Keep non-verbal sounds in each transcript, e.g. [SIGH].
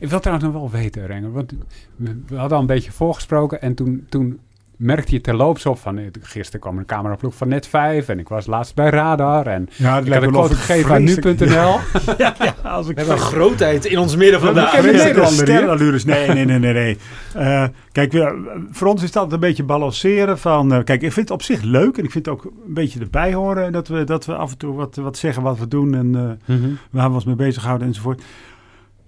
Ik wil trouwens nog wel weten, Renger, want we, hadden al een beetje voorgesproken en toen, toen merkte je terloops op van, eh, gisteren kwam een cameraploeg van Net 5 en ik was laatst bij Radar en Ja, ik had een quote gegeven aan nu.nl. [LAUGHS] ja, ja, als ik We hebben een grootheid in ons midden vandaag. sterrenallures. Nee, nee, nee, nee. nee. Eh, kijk, we- voor ons is dat een beetje balanceren van... eh, kijk, ik vind het op zich leuk en ik vind het ook een beetje erbij horen... dat we, dat we af en toe wat, wat zeggen wat we doen en eh, Mhm. waar we ons mee bezighouden enzovoort.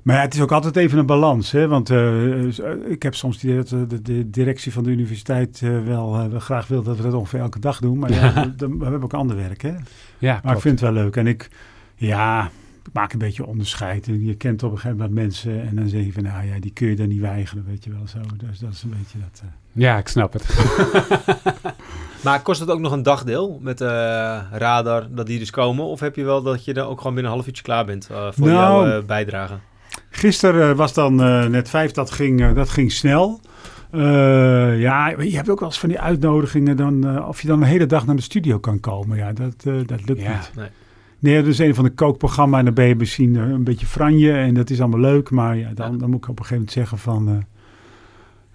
Maar ja, het is ook altijd even een balans. Hè? Want eh, eh, ik heb soms het idee dat eh, de, de directie van de universiteit eh, wel, graag wil dat we dat ongeveer elke dag doen. Maar [LAUGHS] ja, we, we hebben ook ander werk. Hè? Ja, Maar ik vind het wel leuk. En ik, ja, ik maak een beetje onderscheid. En je kent op een gegeven moment mensen en dan zeg je van, nou ja, die kun je dan niet weigeren, weet je wel zo. Dus dat is een beetje dat. eh. Ja, ik snap het. [LAUGHS] Maar kost het ook nog een dagdeel met eh, radar dat die dus komen? Of heb je wel dat je dan ook gewoon binnen een half uurtje klaar bent eh, voor Nou, jouw eh, bijdrage? Gisteren eh, was dan eh, net vijf, dat ging, eh, dat ging snel. Ja, je hebt ook wel eens van die uitnodigingen dan, of je dan een hele dag naar de studio kan komen. Ja, dat, dat lukt Ja. niet. Nee. Nee, dat is een van de kookprogramma en dan ben je misschien een beetje franje en dat is allemaal leuk. Maar ja, dan, dan moet ik op een gegeven moment zeggen van,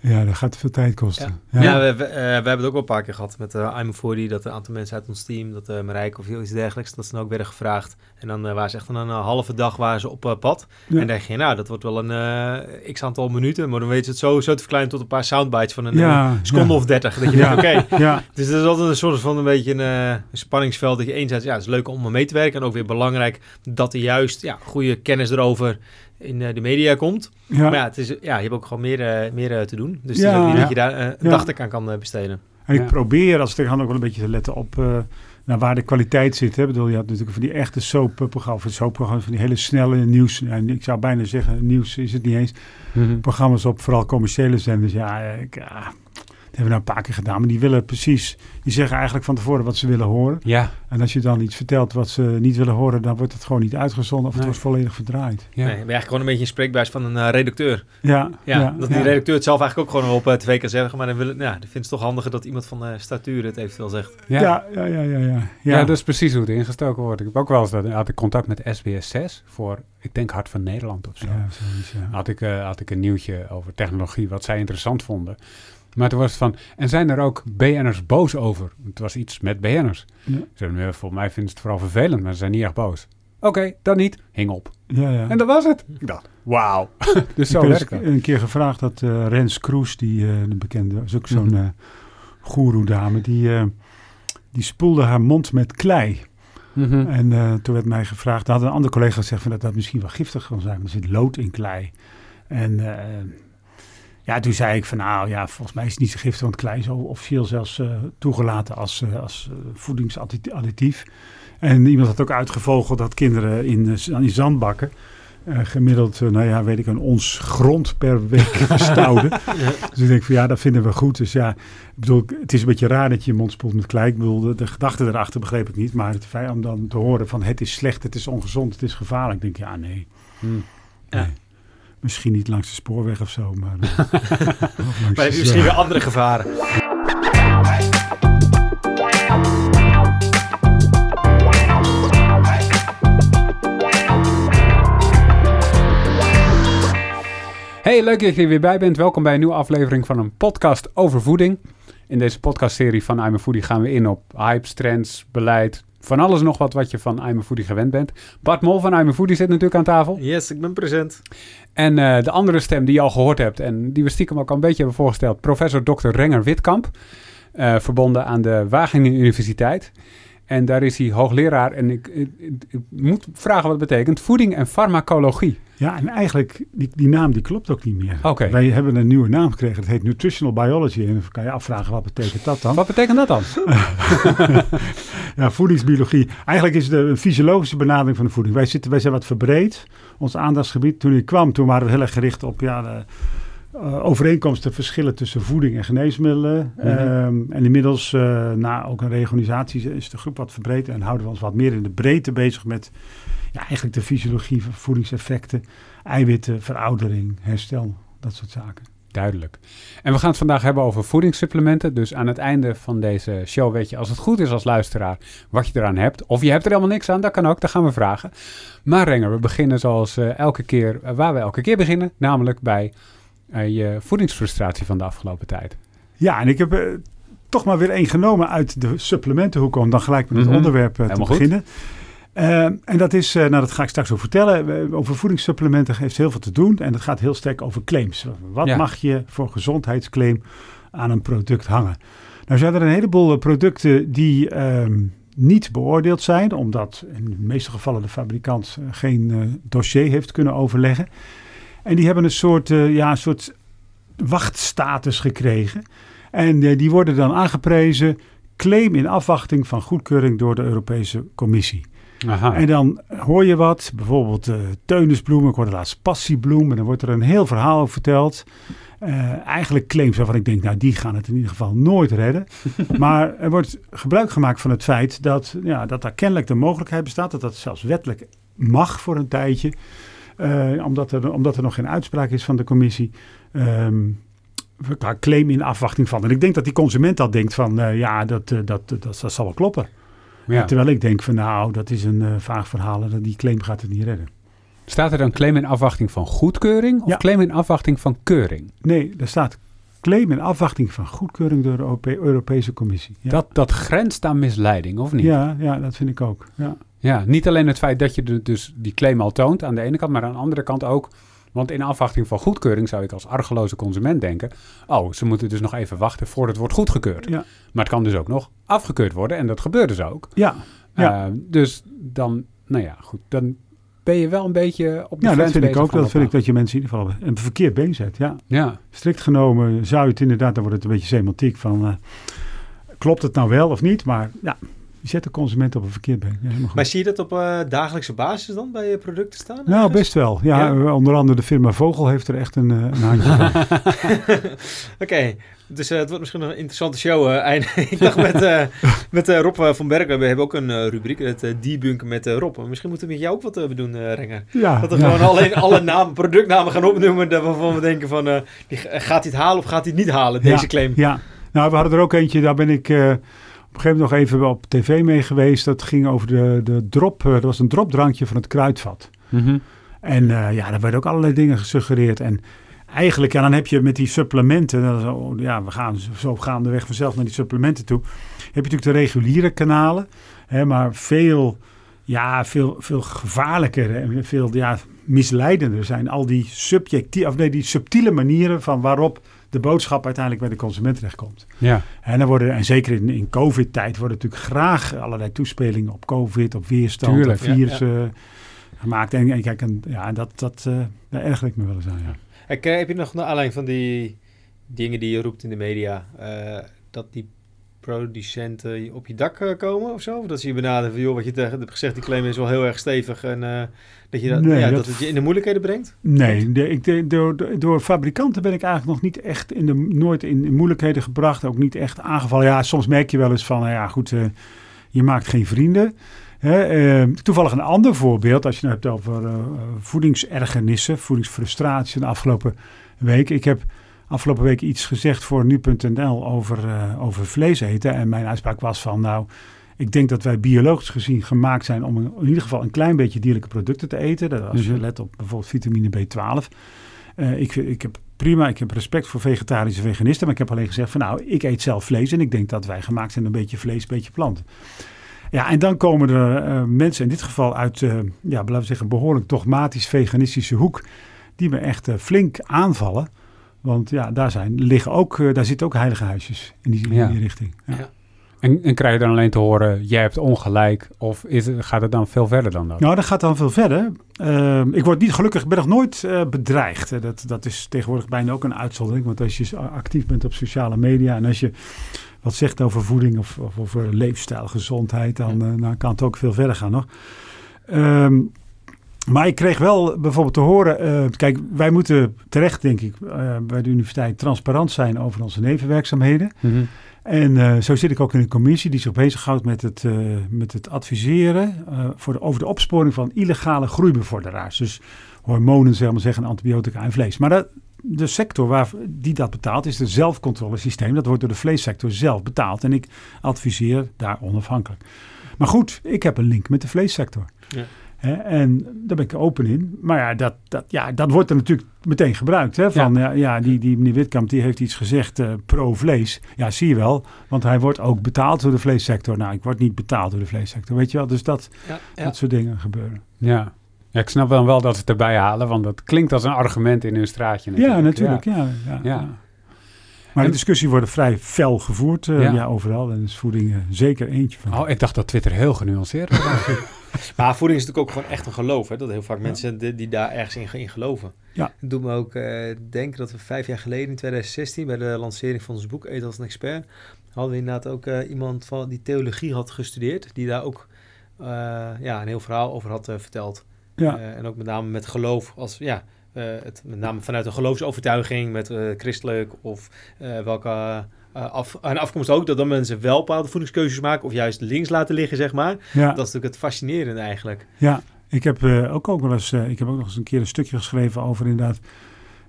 ja, dat gaat veel tijd kosten. Ja, we, we, eh, we hebben het ook wel een paar keer gehad met uh, I'm for dat een aantal mensen uit ons team, dat uh, Marijke of iets dergelijks, dat ze dan ook werden gevraagd. En dan uh, waren ze echt een, een halve dag waren ze op uh, pad. Ja. En dan dacht je, nou, dat wordt wel een uh, x aantal minuten, maar dan weet je het zo, zo te verkleinen tot een paar soundbites van een ja, seconde ja. of dertig. Dat je denkt, oké. Okay. ja. Dus dat is altijd een soort van een beetje een, een spanningsveld dat je enerzijds, ja, het is leuk om mee te werken en ook weer belangrijk dat er juist ja, goede kennis erover in uh, de media komt. Ja. Maar ja, het is, ja, je hebt ook gewoon meer, uh, meer uh, te doen. Dus ja, het is ook niet dat je daar een dag aan kan besteden. En ik probeer als tegenhand ook wel een beetje te letten op naar waar de kwaliteit zit. Hè. Ik bedoel, je hebt natuurlijk van die echte soapprogramma's, soapprogramma's, van die hele snelle nieuws. En ik zou bijna zeggen, nieuws is het niet eens. Mm -hmm. Programma's op vooral commerciële zenders. Ja, ik, ja, dat hebben we nou een paar keer gedaan. Maar die willen precies, die zeggen eigenlijk van tevoren wat ze willen horen. Ja. En als je dan iets vertelt wat ze niet willen horen, dan wordt het gewoon niet uitgezonden of nee. het wordt volledig verdraaid. Ja. Nee, ben eigenlijk gewoon een beetje een spreekbuis van een uh, redacteur. Ja, ja, ja, dat die ja. redacteur het zelf eigenlijk ook gewoon op uh, tv kan zeggen. Maar dan, wil ja, dan vindt het toch handiger dat iemand van uh, statuur het eventueel zegt. Ja, ja, ja, ja. ja, ja. ja dat is precies hoe het ingestoken wordt. Ik heb ook wel eens dat, had ik contact met SBS 6 voor, ik denk Hart van Nederland of zo. Ja, zoiets, ja. Had, ik, uh, had ik een nieuwtje over technologie, wat zij interessant vonden. Maar toen was het van, en zijn er ook BN'ers boos over? Het was iets met BN'ers. Ja. Ze volgens mij vinden ze het vooral vervelend, maar ze zijn niet echt boos. Oké, okay, dan niet. Hing op. Ja, ja. En dat was het. Ik dacht, wauw. [LAUGHS] dus zo ik werkt heb dat. een keer gevraagd dat uh, Rens Kroes, die uh, de bekende, is ook zo'n uh, goeroe-dame, die, uh, die spoelde haar mond met klei. Mhm. En uh, toen werd mij gevraagd, had een andere collega gezegd van dat dat misschien wel giftig kan zijn, maar er zit lood in klei. En uh, ja, toen zei ik van nou ja, volgens mij is het niet zo giftig, want klei is officieel zelfs uh, toegelaten als, uh, als voedingsadditief. En iemand had ook uitgevogeld dat kinderen in, in zandbakken uh, gemiddeld, nou ja, weet ik, een ons grond per week [LAUGHS] verstouwen. ja. Dus ik denk van ja, dat vinden we goed. Dus ja, ik bedoel, het is een beetje raar dat je je mond spoelt met klei. Ik bedoel, de, de gedachte erachter begreep ik niet. Maar het feit om dan te horen van het is slecht, het is ongezond, het is gevaarlijk. Ik denk ja, nee. Hmm. nee. Ja. Misschien niet langs de spoorweg of zo, maar... [LAUGHS] Uh, maar heb je misschien weer andere gevaren. Hey, leuk dat je er weer bij bent. Welkom bij een nieuwe aflevering van een podcast over voeding. In deze podcastserie van I'm a Foodie gaan we in op hypes, trends, beleid, van alles nog wat wat je van I'm a Foodie gewend bent. Bart Mol van I'm a Foodie zit natuurlijk aan tafel. Yes, ik ben present. En uh, de andere stem die je al gehoord hebt en die we stiekem ook al een beetje hebben voorgesteld, professor Dr. Renger Witkamp, uh, verbonden aan de Wageningen Universiteit. En daar is hij hoogleraar en ik, ik, moet vragen wat het betekent. Voeding en farmacologie. Ja, en eigenlijk, die, die naam die klopt ook niet meer. Okay. Wij hebben een nieuwe naam gekregen. Het heet Nutritional Biology. En dan kan je afvragen, wat betekent dat dan? Wat betekent dat dan? [LAUGHS] ja, voedingsbiologie. Eigenlijk is het een fysiologische benadering van de voeding. Wij, zitten, wij zijn wat verbreed. Ons aandachtsgebied, toen ik kwam, toen waren we heel erg gericht op... Ja, de, uh, overeenkomsten, verschillen tussen voeding en geneesmiddelen. Mm -hmm. um, en inmiddels, uh, na ook een reorganisatie, is de groep wat verbreed en houden we ons wat meer in de breedte bezig met ja, eigenlijk de fysiologie van voedingseffecten, eiwitten, veroudering, herstel, dat soort zaken. Duidelijk. En we gaan het vandaag hebben over voedingssupplementen. Dus aan het einde van deze show weet je, als het goed is als luisteraar, wat je eraan hebt. Of je hebt er helemaal niks aan, dat kan ook, dat gaan we vragen. Maar Renger, we beginnen zoals uh, elke keer, waar we elke keer beginnen. Namelijk bij je voedingsfrustratie van de afgelopen tijd. Ja, en ik heb toch maar weer één genomen uit de supplementenhoek om dan gelijk met het mm -hmm. onderwerp te Helemaal beginnen. Uh, en dat is, nou dat ga ik straks ook vertellen, over voedingssupplementen heeft heel veel te doen. En het gaat heel sterk over claims. Wat ja. mag je voor gezondheidsclaim aan een product hangen? Nou zijn er een heleboel producten die um, niet beoordeeld zijn, omdat in de meeste gevallen de fabrikant geen dossier heeft kunnen overleggen. En die hebben een soort, uh, ja, een soort wachtstatus gekregen. En die worden dan aangeprezen, claim in afwachting van goedkeuring door de Europese Commissie. Aha. En dan hoor je wat, bijvoorbeeld uh, teunisbloem, ik hoorde laatst passiebloem. En dan wordt er een heel verhaal over verteld. Uh, eigenlijk claims waarvan ik denk, nou die gaan het in ieder geval nooit redden. [LAUGHS] maar er wordt gebruik gemaakt van het feit dat, ja, dat daar kennelijk de mogelijkheid bestaat. Dat dat zelfs wettelijk mag voor een tijdje. Uh, omdat, er, omdat er nog geen uitspraak is van de commissie. Um, claim in afwachting van. En ik denk dat die consument dat denkt van, ja, dat, dat, dat, dat, dat zal wel kloppen. Ja. Terwijl ik denk van nou, dat is een vaag verhaal en die claim gaat het niet redden. Staat er dan claim in afwachting van goedkeuring of Ja. claim in afwachting van keuring? Nee, er staat claim in afwachting van goedkeuring door de Europe- Europese Commissie. Ja. Dat, dat grenst aan misleiding, of niet? ja, ja, dat vind ik ook. Ja. Ja, niet alleen het feit dat je de, dus die claim al toont aan de ene kant, maar aan de andere kant ook. Want in afwachting van goedkeuring zou ik als argeloze consument denken: oh, ze moeten dus nog even wachten voordat het wordt goedgekeurd. Ja. Maar het kan dus ook nog afgekeurd worden en dat gebeurt dus ook. Ja, ja. Uh, dus dan, nou ja, goed, dan ben je wel een beetje op de ja dat vind ik ook. Dat vind ik dat je mensen in ieder geval een verkeerd been zet. Ja. Ja, Strikt genomen zou je het inderdaad, dan wordt het een beetje semantiek van uh, klopt het nou wel of niet? Maar ja, je zet de consument op een verkeerd been. Ja. Maar zie je dat op uh, dagelijkse basis dan bij je producten staan? Nou, ergens? best wel. Ja, Ja? uh, onder andere de firma Vogel heeft er echt een, uh, een handje van. [LAUGHS] [LAUGHS] Oké, dus uh, het wordt misschien nog een interessante show. Uh, [LAUGHS] ik dacht met, met Rob van Bergen, we hebben ook een rubriek, het debunken met Rob. Misschien moeten we met jou ook wat doen, Renger. Ja, Dat we gewoon alleen alle namen, productnamen gaan opnoemen waarvan we denken van, die, gaat hij het halen of gaat hij het niet halen, deze claim? Ja, nou, we hadden er ook eentje, daar ben ik eh, op een gegeven moment nog even op tv mee geweest. Dat ging over de, de drop, eh, dat was een dropdrankje van het kruidvat. Mhm. En eh, ja, daar werden ook allerlei dingen gesuggereerd. En eigenlijk, ja, dan heb je met die supplementen, zo, ja, we gaan zo gaandeweg vanzelf naar die supplementen toe. Heb je natuurlijk de reguliere kanalen, hè, maar veel, ja, veel, veel gevaarlijker en veel ja, misleidender zijn al die, subjectie, of nee, die subtiele manieren van waarop de boodschap uiteindelijk bij de consument terechtkomt. ja. En, dan worden, en zeker in, in COVID-tijd worden natuurlijk graag allerlei toespelingen op COVID, op weerstand, Tuurlijk, op ja, virussen gemaakt. En, en kijk, en, ja, dat, dat, uh, daar erger ik me wel eens aan. Ja. Heb je nog naar aanleiding van die dingen die je roept in de media, uh, dat die producenten op je dak uh, komen of zo? Of dat ze je benaderen van, joh, wat je tegen hebt gezegd, die claim is wel heel erg stevig en uh, dat, je dat, Nee, ja, dat- dat het je in de moeilijkheden brengt? Nee, de, ik, de, door, door- fabrikanten ben ik eigenlijk nog niet echt in de, nooit in, in moeilijkheden gebracht. Ook niet echt aangevallen. Ja, soms merk je wel eens van, nou ja, goed, eh, je maakt geen vrienden. Hè, eh, toevallig een ander voorbeeld, als je het hebt over eh, voedingsergernissen, voedingsfrustratie de afgelopen week. Ik heb afgelopen week iets gezegd voor nu.nl over, eh, over vlees eten. En mijn uitspraak was van, nou, ik denk dat wij biologisch gezien gemaakt zijn om in ieder geval een klein beetje dierlijke producten te eten. Dat als je Mhm. let op bijvoorbeeld vitamine B12. Eh, ik, ik heb prima, ik heb respect voor vegetarische veganisten, maar ik heb alleen gezegd van nou, ik eet zelf vlees en ik denk dat wij gemaakt zijn een beetje vlees, een beetje plant. Ja, en dan komen er eh, mensen in dit geval uit, eh, ja, laten we zeggen, behoorlijk dogmatisch veganistische hoek, die me echt flink aanvallen. Want ja, daar, zijn, liggen ook, eh, daar zitten ook heilige huisjes in die, in Ja. die richting. Ja. Ja. En, en krijg je dan alleen te horen, jij hebt ongelijk? Of is gaat het dan veel verder dan dat? Nou, dat gaat dan veel verder. Ehm, ik word niet gelukkig, ik ben nog nooit eh, bedreigd. Dat, dat is tegenwoordig bijna ook een uitzondering. Want als je actief bent op sociale media en als je wat zegt over voeding of, of over leefstijl, gezondheid, dan, eh, dan kan het ook veel verder gaan nog. Ehm, maar ik kreeg wel bijvoorbeeld te horen, eh, kijk, wij moeten terecht, denk ik, eh, bij de universiteit transparant zijn over onze nevenwerkzaamheden. Mhm. En eh, zo zit ik ook in een commissie die zich bezighoudt met het, met het adviseren voor de, over de opsporing van illegale groeibevorderaars. Dus hormonen, zeg maar zeggen, antibiotica en vlees. Maar dat, de sector waar, die dat betaalt is het zelfcontrolesysteem. Dat wordt door de vleessector zelf betaald. En ik adviseer daar onafhankelijk. Maar goed, ik heb een link met de vleessector. Ja. En daar ben ik open in. Maar ja, dat, dat, ja, dat wordt er natuurlijk meteen gebruikt. Hè? Van ja, ja die, die meneer Witkamp die heeft iets gezegd uh, pro-vlees. Ja, zie je wel. Want hij wordt ook betaald door de vleessector. Nou, ik word niet betaald door de vleessector. Weet je wel? Dus dat, dat soort dingen gebeuren. Ja. Ja, ik snap dan wel dat ze het erbij halen, want dat klinkt als een argument in hun straatje. Natuurlijk. Ja, natuurlijk. Ja. Ja, Maar de discussie wordt vrij fel gevoerd uh, ja. overal. En is voeding uh, zeker eentje van. Oh, ik dacht dat Twitter heel genuanceerd was. [LAUGHS] maar voeding is natuurlijk ook gewoon echt een geloof. Hè? Dat heel vaak mensen die, die, daar ergens in, in geloven. Ja. Het doet me ook uh, denken dat we vijf jaar geleden, in 2016, bij de lancering van ons boek Eten als een expert, hadden we inderdaad ook iemand van die theologie had gestudeerd, die daar ook ja, een heel verhaal over had verteld. Ja. Uh, en ook met name met geloof als ja, het, met name vanuit een geloofsovertuiging met uh, christelijk of welke af, afkomst ook, dat dan mensen wel bepaalde voedingskeuzes maken of juist links laten liggen, zeg maar. Ja. Dat is natuurlijk het fascinerende eigenlijk. Ja, ik heb ook, ook wel eens, ik heb ook nog eens een keer een stukje geschreven over inderdaad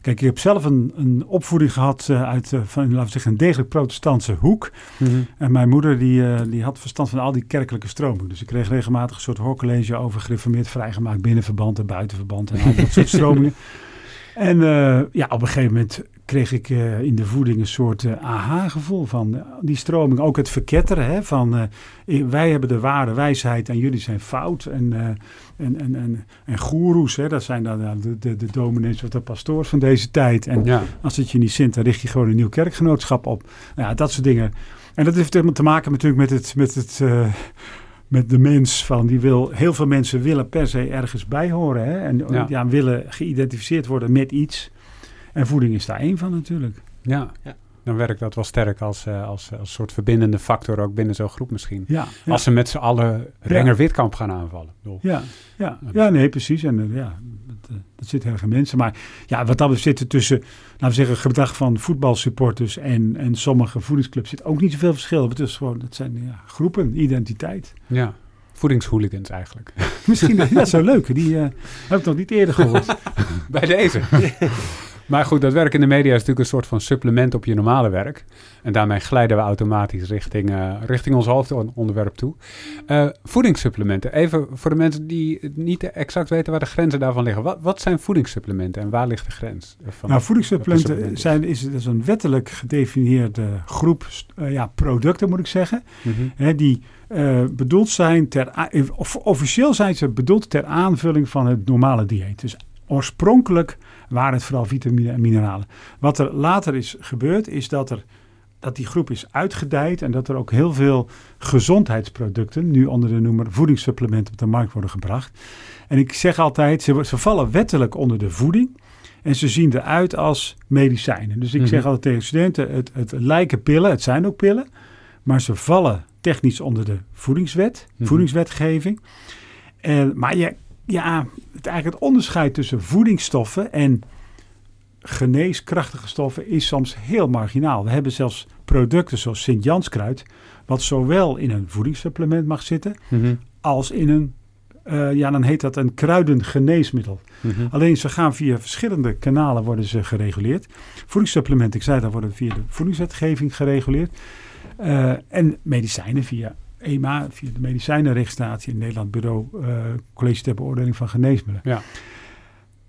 Kijk, ik heb zelf een, een opvoeding gehad uh, uit uh, van, laten we zeggen, een degelijk protestantse hoek. Mm -hmm. En mijn moeder die, uh, die had verstand van al die kerkelijke stromingen. Dus ik kreeg regelmatig een soort hoorcollege over gereformeerd vrijgemaakt binnenverband en buitenverband en al dat soort [LAUGHS] stromingen. En ja, op een gegeven moment kreeg ik uh, in de voeding een soort uh, aha-gevoel van die stroming. Ook het verketteren hè, van wij hebben de ware wijsheid en jullie zijn fout. En, en, en, en, en goeroes, hè, dat zijn dan de, de, de dominees of de pastoors van deze tijd. En ja. als het je niet zint, dan richt je gewoon een nieuw kerkgenootschap op. Nou, ja, dat soort dingen. En dat heeft te maken natuurlijk met het... Met het met de mens van die wil, heel veel mensen willen per se ergens bij horen hè? en ja. ja. willen geïdentificeerd worden met iets. En voeding is daar één van natuurlijk. Ja. ja. Dan werkt dat wel sterk als, uh, als, als soort verbindende factor ook binnen zo'n groep misschien. Ja, Als ze met z'n allen Renger Witkamp gaan aanvallen. Ja, ja, ja, nee, precies. En uh, ja, dat, uh, dat zit erg in mensen. Maar ja, wat dat zit er tussen, laten we zeggen, gedrag van voetbalsupporters en, en sommige voedingsclubs zit ook niet zoveel verschil. Het is gewoon, dat zijn ja, groepen, identiteit. Ja, voedingshooligans eigenlijk. [LAUGHS] Misschien, dat is zo leuk. Die heb ik nog niet eerder gehoord. [LAUGHS] Bij deze. [LAUGHS] Maar goed, dat werk in de media is natuurlijk een soort van supplement op je normale werk. En daarmee glijden we automatisch richting, uh, richting ons hoofdonderwerp toe. Uh, voedingssupplementen. Even voor de mensen die niet exact weten waar de grenzen daarvan liggen. Wat, wat zijn voedingssupplementen en waar ligt de grens? Van nou, voedingssupplementen zijn, is, is een wettelijk gedefinieerde groep uh, ja, producten, moet ik zeggen. Mm -hmm. hè, die bedoeld zijn ter, of officieel zijn ze bedoeld ter aanvulling van het normale dieet. Dus oorspronkelijk waren het vooral vitamine en mineralen. Wat er later is gebeurd, is dat, er, dat die groep is uitgedijd en dat er ook heel veel gezondheidsproducten, nu onder de noemer voedingssupplementen, op de markt worden gebracht. En ik zeg altijd, ze, ze vallen wettelijk onder de voeding. En ze zien eruit als medicijnen. Dus ik mhm. zeg altijd tegen studenten: het, het lijken pillen, het zijn ook pillen. Maar ze vallen technisch onder de voedingswet, mhm. voedingswetgeving. En, maar je ja, het, eigenlijk het onderscheid tussen voedingsstoffen en geneeskrachtige stoffen is soms heel marginaal. We hebben zelfs producten zoals Sint-Janskruid, wat zowel in een voedingssupplement mag zitten, mhm. als in een, uh, ja, dan heet dat een kruidengeneesmiddel. Mm Alleen ze gaan via verschillende kanalen worden ze gereguleerd. Voedingssupplementen, ik zei dat, worden via de voedingswetgeving gereguleerd. Uh, en medicijnen via EMA, via de medicijnenregistratie in Nederland, Bureau uh, College ter Beoordeling van Geneesmiddelen. Ja.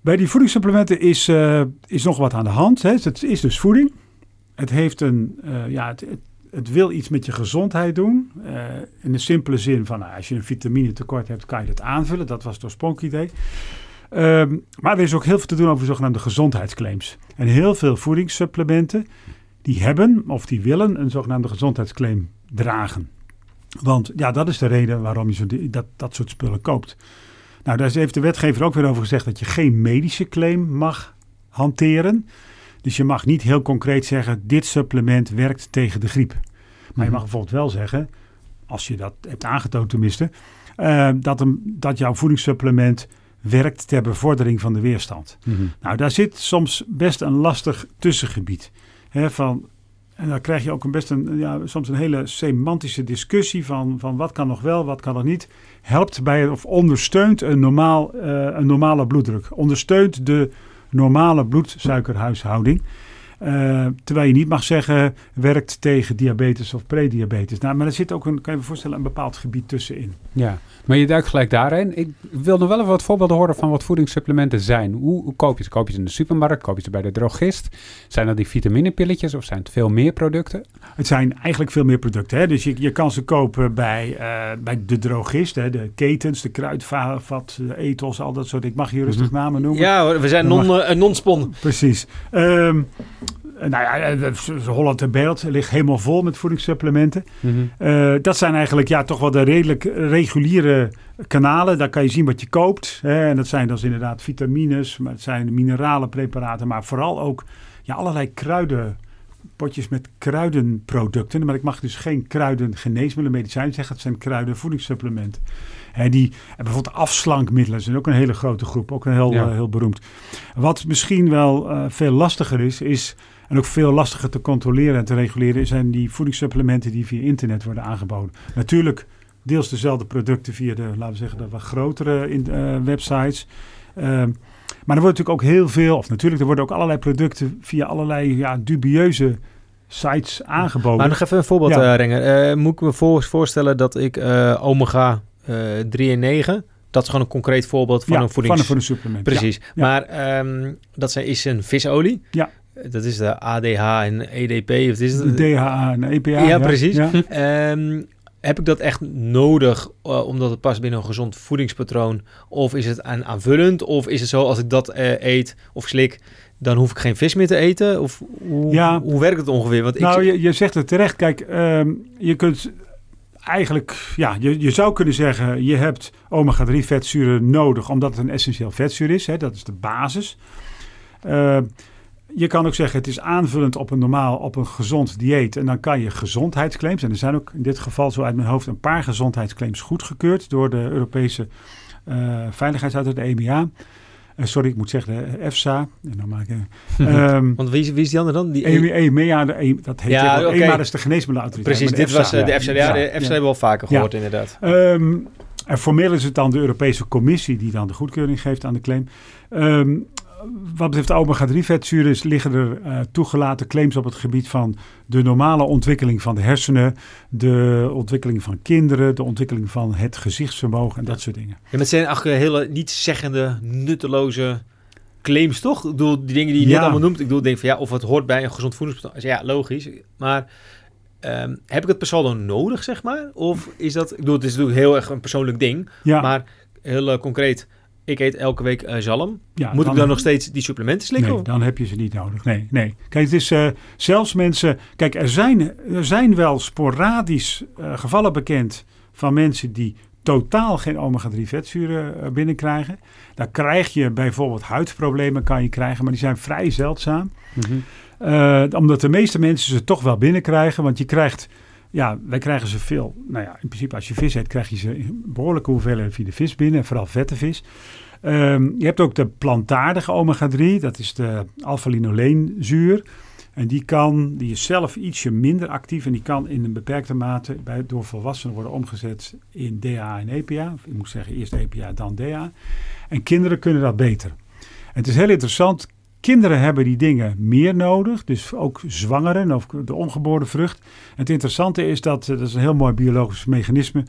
Bij die voedingssupplementen is, uh, is nog wat aan de hand. Hè. Het is dus voeding. Het, heeft een, uh, ja, het, het, het, wil iets met je gezondheid doen. in de simpele zin van nou, als je een vitamine tekort hebt, kan je dat aanvullen. Dat was het oorspronkelijke idee. Um, maar er is ook heel veel te doen over zogenaamde gezondheidsclaims. En heel veel voedingssupplementen die hebben of die willen een zogenaamde gezondheidsclaim dragen. Want ja, dat is de reden waarom je zo dat, dat soort spullen koopt. Nou, daar heeft de wetgever ook weer over gezegd dat je geen medische claim mag hanteren. Dus je mag niet heel concreet zeggen: dit supplement werkt tegen de griep. Maar je mag bijvoorbeeld wel zeggen, als je dat hebt aangetoond tenminste, uh, dat, een, dat jouw voedingssupplement werkt ter bevordering van de weerstand. Mm -hmm. Nou, daar zit soms best een lastig tussengebied. Hè, van en dan krijg je ook een best een, ja, soms een hele semantische discussie van, van wat kan nog wel, wat kan nog niet. Helpt bij of ondersteunt een, normaal, uh, een normale bloeddruk. Ondersteunt de normale bloedsuikerhuishouding. Uh, terwijl je niet mag zeggen werkt tegen diabetes of prediabetes. Nou, maar er zit ook een, kan je je voorstellen, een bepaald gebied tussenin. Ja, maar je duikt gelijk daarin. Ik wil nog wel even wat voorbeelden horen van wat voedingssupplementen zijn. Hoe, hoe koop je ze? Koop je ze in de supermarkt? Koop je ze bij de drogist? Zijn dat die vitaminepilletjes of zijn het veel meer producten? Het zijn eigenlijk veel meer producten. Hè? Dus je, je kan ze kopen bij, uh, bij de drogist, hè? de ketens, de kruidvat, de ethos, al dat soort. Ik mag hier rustig mm -hmm. namen noemen. Ja, we zijn non, mag... uh, non-spon. Precies. Um, nou ja, Holland en Beeld ligt helemaal vol met voedingssupplementen. Mm -hmm. uh, dat zijn eigenlijk ja, toch wel de redelijk reguliere kanalen. Daar kan je zien wat je koopt. Hè. En dat zijn dus inderdaad vitamines, maar het zijn mineralenpreparaten, maar vooral ook ja, allerlei kruiden. Potjes met kruidenproducten. Maar ik mag dus geen kruidengeneesmiddelen, medicijnen zeggen. Het zijn kruidenvoedingssupplementen. Hè, die, en bijvoorbeeld afslankmiddelen zijn ook een hele grote groep. Ook een heel, ja. uh, heel beroemd. Wat misschien wel uh, veel lastiger is, is en ook veel lastiger te controleren en te reguleren zijn die voedingssupplementen die via internet worden aangeboden. Natuurlijk deels dezelfde producten via de, laten we zeggen, de wat grotere in, uh, websites. Uh, maar er wordt natuurlijk ook heel veel, of natuurlijk, er worden ook allerlei producten via allerlei ja, dubieuze sites aangeboden. Maar nog even een voorbeeld, ja. uh, Renger. moet ik me voor, voorstellen dat ik omega 3 en 9 dat is gewoon een concreet voorbeeld van ja, een voedings... van een voedingssupplement. Precies. Ja, maar um, dat zijn, is een visolie. Ja. Dat is de ADH en EDP. Of is het? De DHA en EPA. Ja, ja precies. Ja. Um, heb ik dat echt nodig uh, omdat het past binnen een gezond voedingspatroon? Of is het aan, aanvullend? Of is het zo als ik dat uh, eet of slik, dan hoef ik geen vis meer te eten? Of hoe, ja. hoe werkt het ongeveer? Want nou, ik... je, je zegt het terecht. Kijk, um, je kunt eigenlijk, ja, je, je zou kunnen zeggen, je hebt omega-3 vetzuren nodig omdat het een essentieel vetzuur is. Hè, dat is de basis. Uh, je kan ook zeggen, het is aanvullend op een normaal, op een gezond dieet. En dan kan je gezondheidsclaims, en er zijn ook in dit geval zo uit mijn hoofd een paar gezondheidsclaims goedgekeurd door de Europese uh, Veiligheidsautoriteit, de EMA. Uh, sorry, ik moet zeggen de EFSA. En dan maak ik, um, [LAUGHS] Want wie is, wie is die andere dan? Die EMA, de, e, dat heet ja, okay. EMA, is de geneesmiddelenautoriteit. Precies, dit EFSA, was uh, de EFSA. Ja, de EFSA ja. hebben we al vaker gehoord inderdaad. Um, en formeel is het dan de Europese Commissie die dan de goedkeuring geeft aan de claim. Um, wat betreft omega-3 vetzuren liggen er uh, toegelaten claims op het gebied van de normale ontwikkeling van de hersenen, de ontwikkeling van kinderen, de ontwikkeling van het gezichtsvermogen en dat soort dingen. Ja, het zijn eigenlijk hele niet-zeggende, nutteloze claims, toch? Ik bedoel, die dingen die je ja. net allemaal noemt. Ik bedoel, denk van ja, of het hoort bij een gezond voedingspatroon. Ja, logisch. Maar um, heb ik het per saldo nodig, zeg maar? Of is dat, ik bedoel, het is natuurlijk heel erg een persoonlijk ding, ja. maar heel uh, concreet ik eet elke week uh, zalm. Ja, Moet dan, ik dan nog steeds die supplementen slikken? Nee, dan heb je ze niet nodig. Nee, nee. Kijk, het is uh, zelfs mensen... Kijk, er zijn, er zijn wel sporadisch uh, gevallen bekend van mensen die totaal geen omega-3 vetzuren binnenkrijgen. Dan krijg je bijvoorbeeld huidproblemen kan je krijgen, maar die zijn vrij zeldzaam. Mm -hmm. omdat de meeste mensen ze toch wel binnenkrijgen, want je krijgt... Ja, wij krijgen ze veel. Nou ja, in principe als je vis eet, krijg je ze in behoorlijke hoeveelheden via de vis binnen. En vooral vette vis. Um, je hebt ook de plantaardige omega-3. Dat is de alpha-linoleenzuur. En die kan, die is zelf ietsje minder actief. En die kan in een beperkte mate bij, door volwassenen worden omgezet in DHA en EPA. Ik moet zeggen eerst EPA, dan DHA. En kinderen kunnen dat beter. Het is heel interessant. Kinderen hebben die dingen meer nodig, dus ook zwangeren of de ongeboren vrucht. En het interessante is dat, dat is een heel mooi biologisch mechanisme.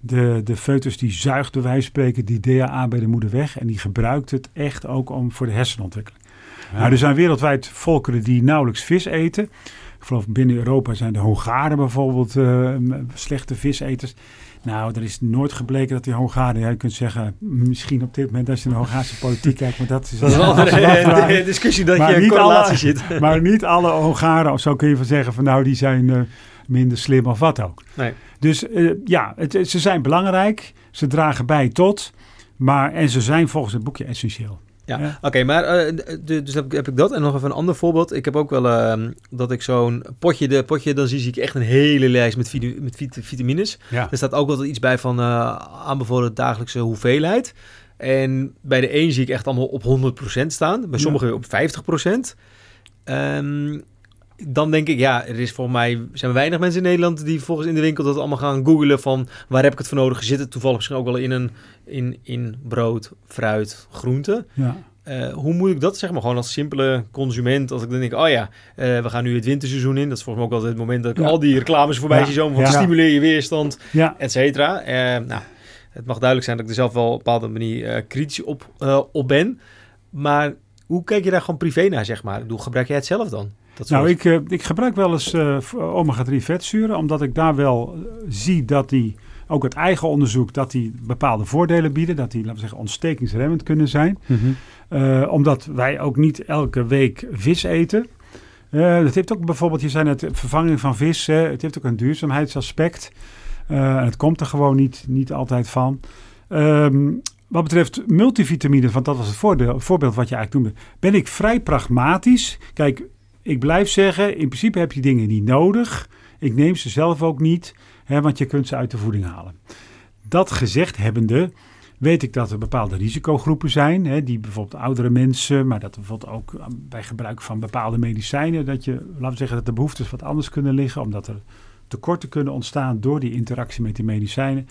De, de foetus die zuigt bij wijze van spreken die DHA bij de moeder weg. En die gebruikt het echt ook om voor de hersenontwikkeling. Ja. Nou, er zijn wereldwijd volkeren die nauwelijks vis eten. Ik geloof binnen Europa zijn de Hongaren bijvoorbeeld uh, slechte viseters. Nou, er is nooit gebleken dat die Hongaren, je kunt zeggen, misschien op dit moment als je naar de Hongaarse politiek kijkt, maar dat is, dat is een discussie dat maar je een correlatie zit. [LAUGHS] Maar niet alle Hongaren, of zo kun je van zeggen, van nou, die zijn uh, minder slim of wat ook. Nee. Dus uh, ja, het, ze zijn belangrijk, ze dragen bij tot, maar en ze zijn volgens het boekje essentieel. Ja, ja. oké, okay, maar uh, dus heb ik, heb ik dat. En nog even een ander voorbeeld. Ik heb ook wel uh, dat ik zo'n potje, de potje, dan zie ik echt een hele lijst met, vit met vit vitamines. Ja. Er staat ook altijd iets bij van uh, aanbevolen dagelijkse hoeveelheid. En bij de een zie ik echt allemaal op 100% staan. Bij sommigen ja. op 50%. Um, dan denk ik, ja, er is volgens mij zijn weinig mensen in Nederland die volgens in de winkel dat allemaal gaan googlen van waar heb ik het voor nodig? Zit het toevallig misschien ook wel in een in, in brood, fruit, groente? Ja. eh, hoe moet ik dat zeg maar gewoon als simpele consument, als ik dan denk, oh ja, eh, we gaan nu het winterseizoen in. Dat is volgens mij ook altijd het moment dat ik Ja. al die reclames voorbij Ja. zie zo, van stimuleer je weerstand, Ja, et cetera. Eh, nou, het mag duidelijk zijn dat ik er zelf wel op een bepaalde manier kritisch op, op ben. Maar hoe kijk je daar gewoon privé naar, zeg maar? Hoe gebruik jij het zelf dan? Dat nou, ik, eh, ik gebruik wel eens eh, omega-3 vetzuren, omdat ik daar wel eh, zie dat die, ook het eigen onderzoek, dat die bepaalde voordelen bieden. Dat die, laten we zeggen, ontstekingsremmend kunnen zijn. Mhm. Omdat wij ook niet elke week vis eten. Eh, dat heeft ook bijvoorbeeld, je zei net, vervanging van vis. hè, het heeft ook een duurzaamheidsaspect. En het komt er gewoon niet, niet altijd van. Ehm, wat betreft multivitamine, want dat was het voorbeeld wat je eigenlijk noemde, ben ik vrij pragmatisch. Kijk, ik blijf zeggen, in principe heb je dingen niet nodig. Ik neem ze zelf ook niet, hè, want je kunt ze uit de voeding halen. Dat gezegd hebbende, weet ik dat er bepaalde risicogroepen zijn, hè, die bijvoorbeeld oudere mensen, maar dat bijvoorbeeld ook eh, bij gebruik van bepaalde medicijnen, dat je, laten we zeggen, dat de behoeftes wat anders kunnen liggen, omdat er tekorten kunnen ontstaan door die interactie met die medicijnen.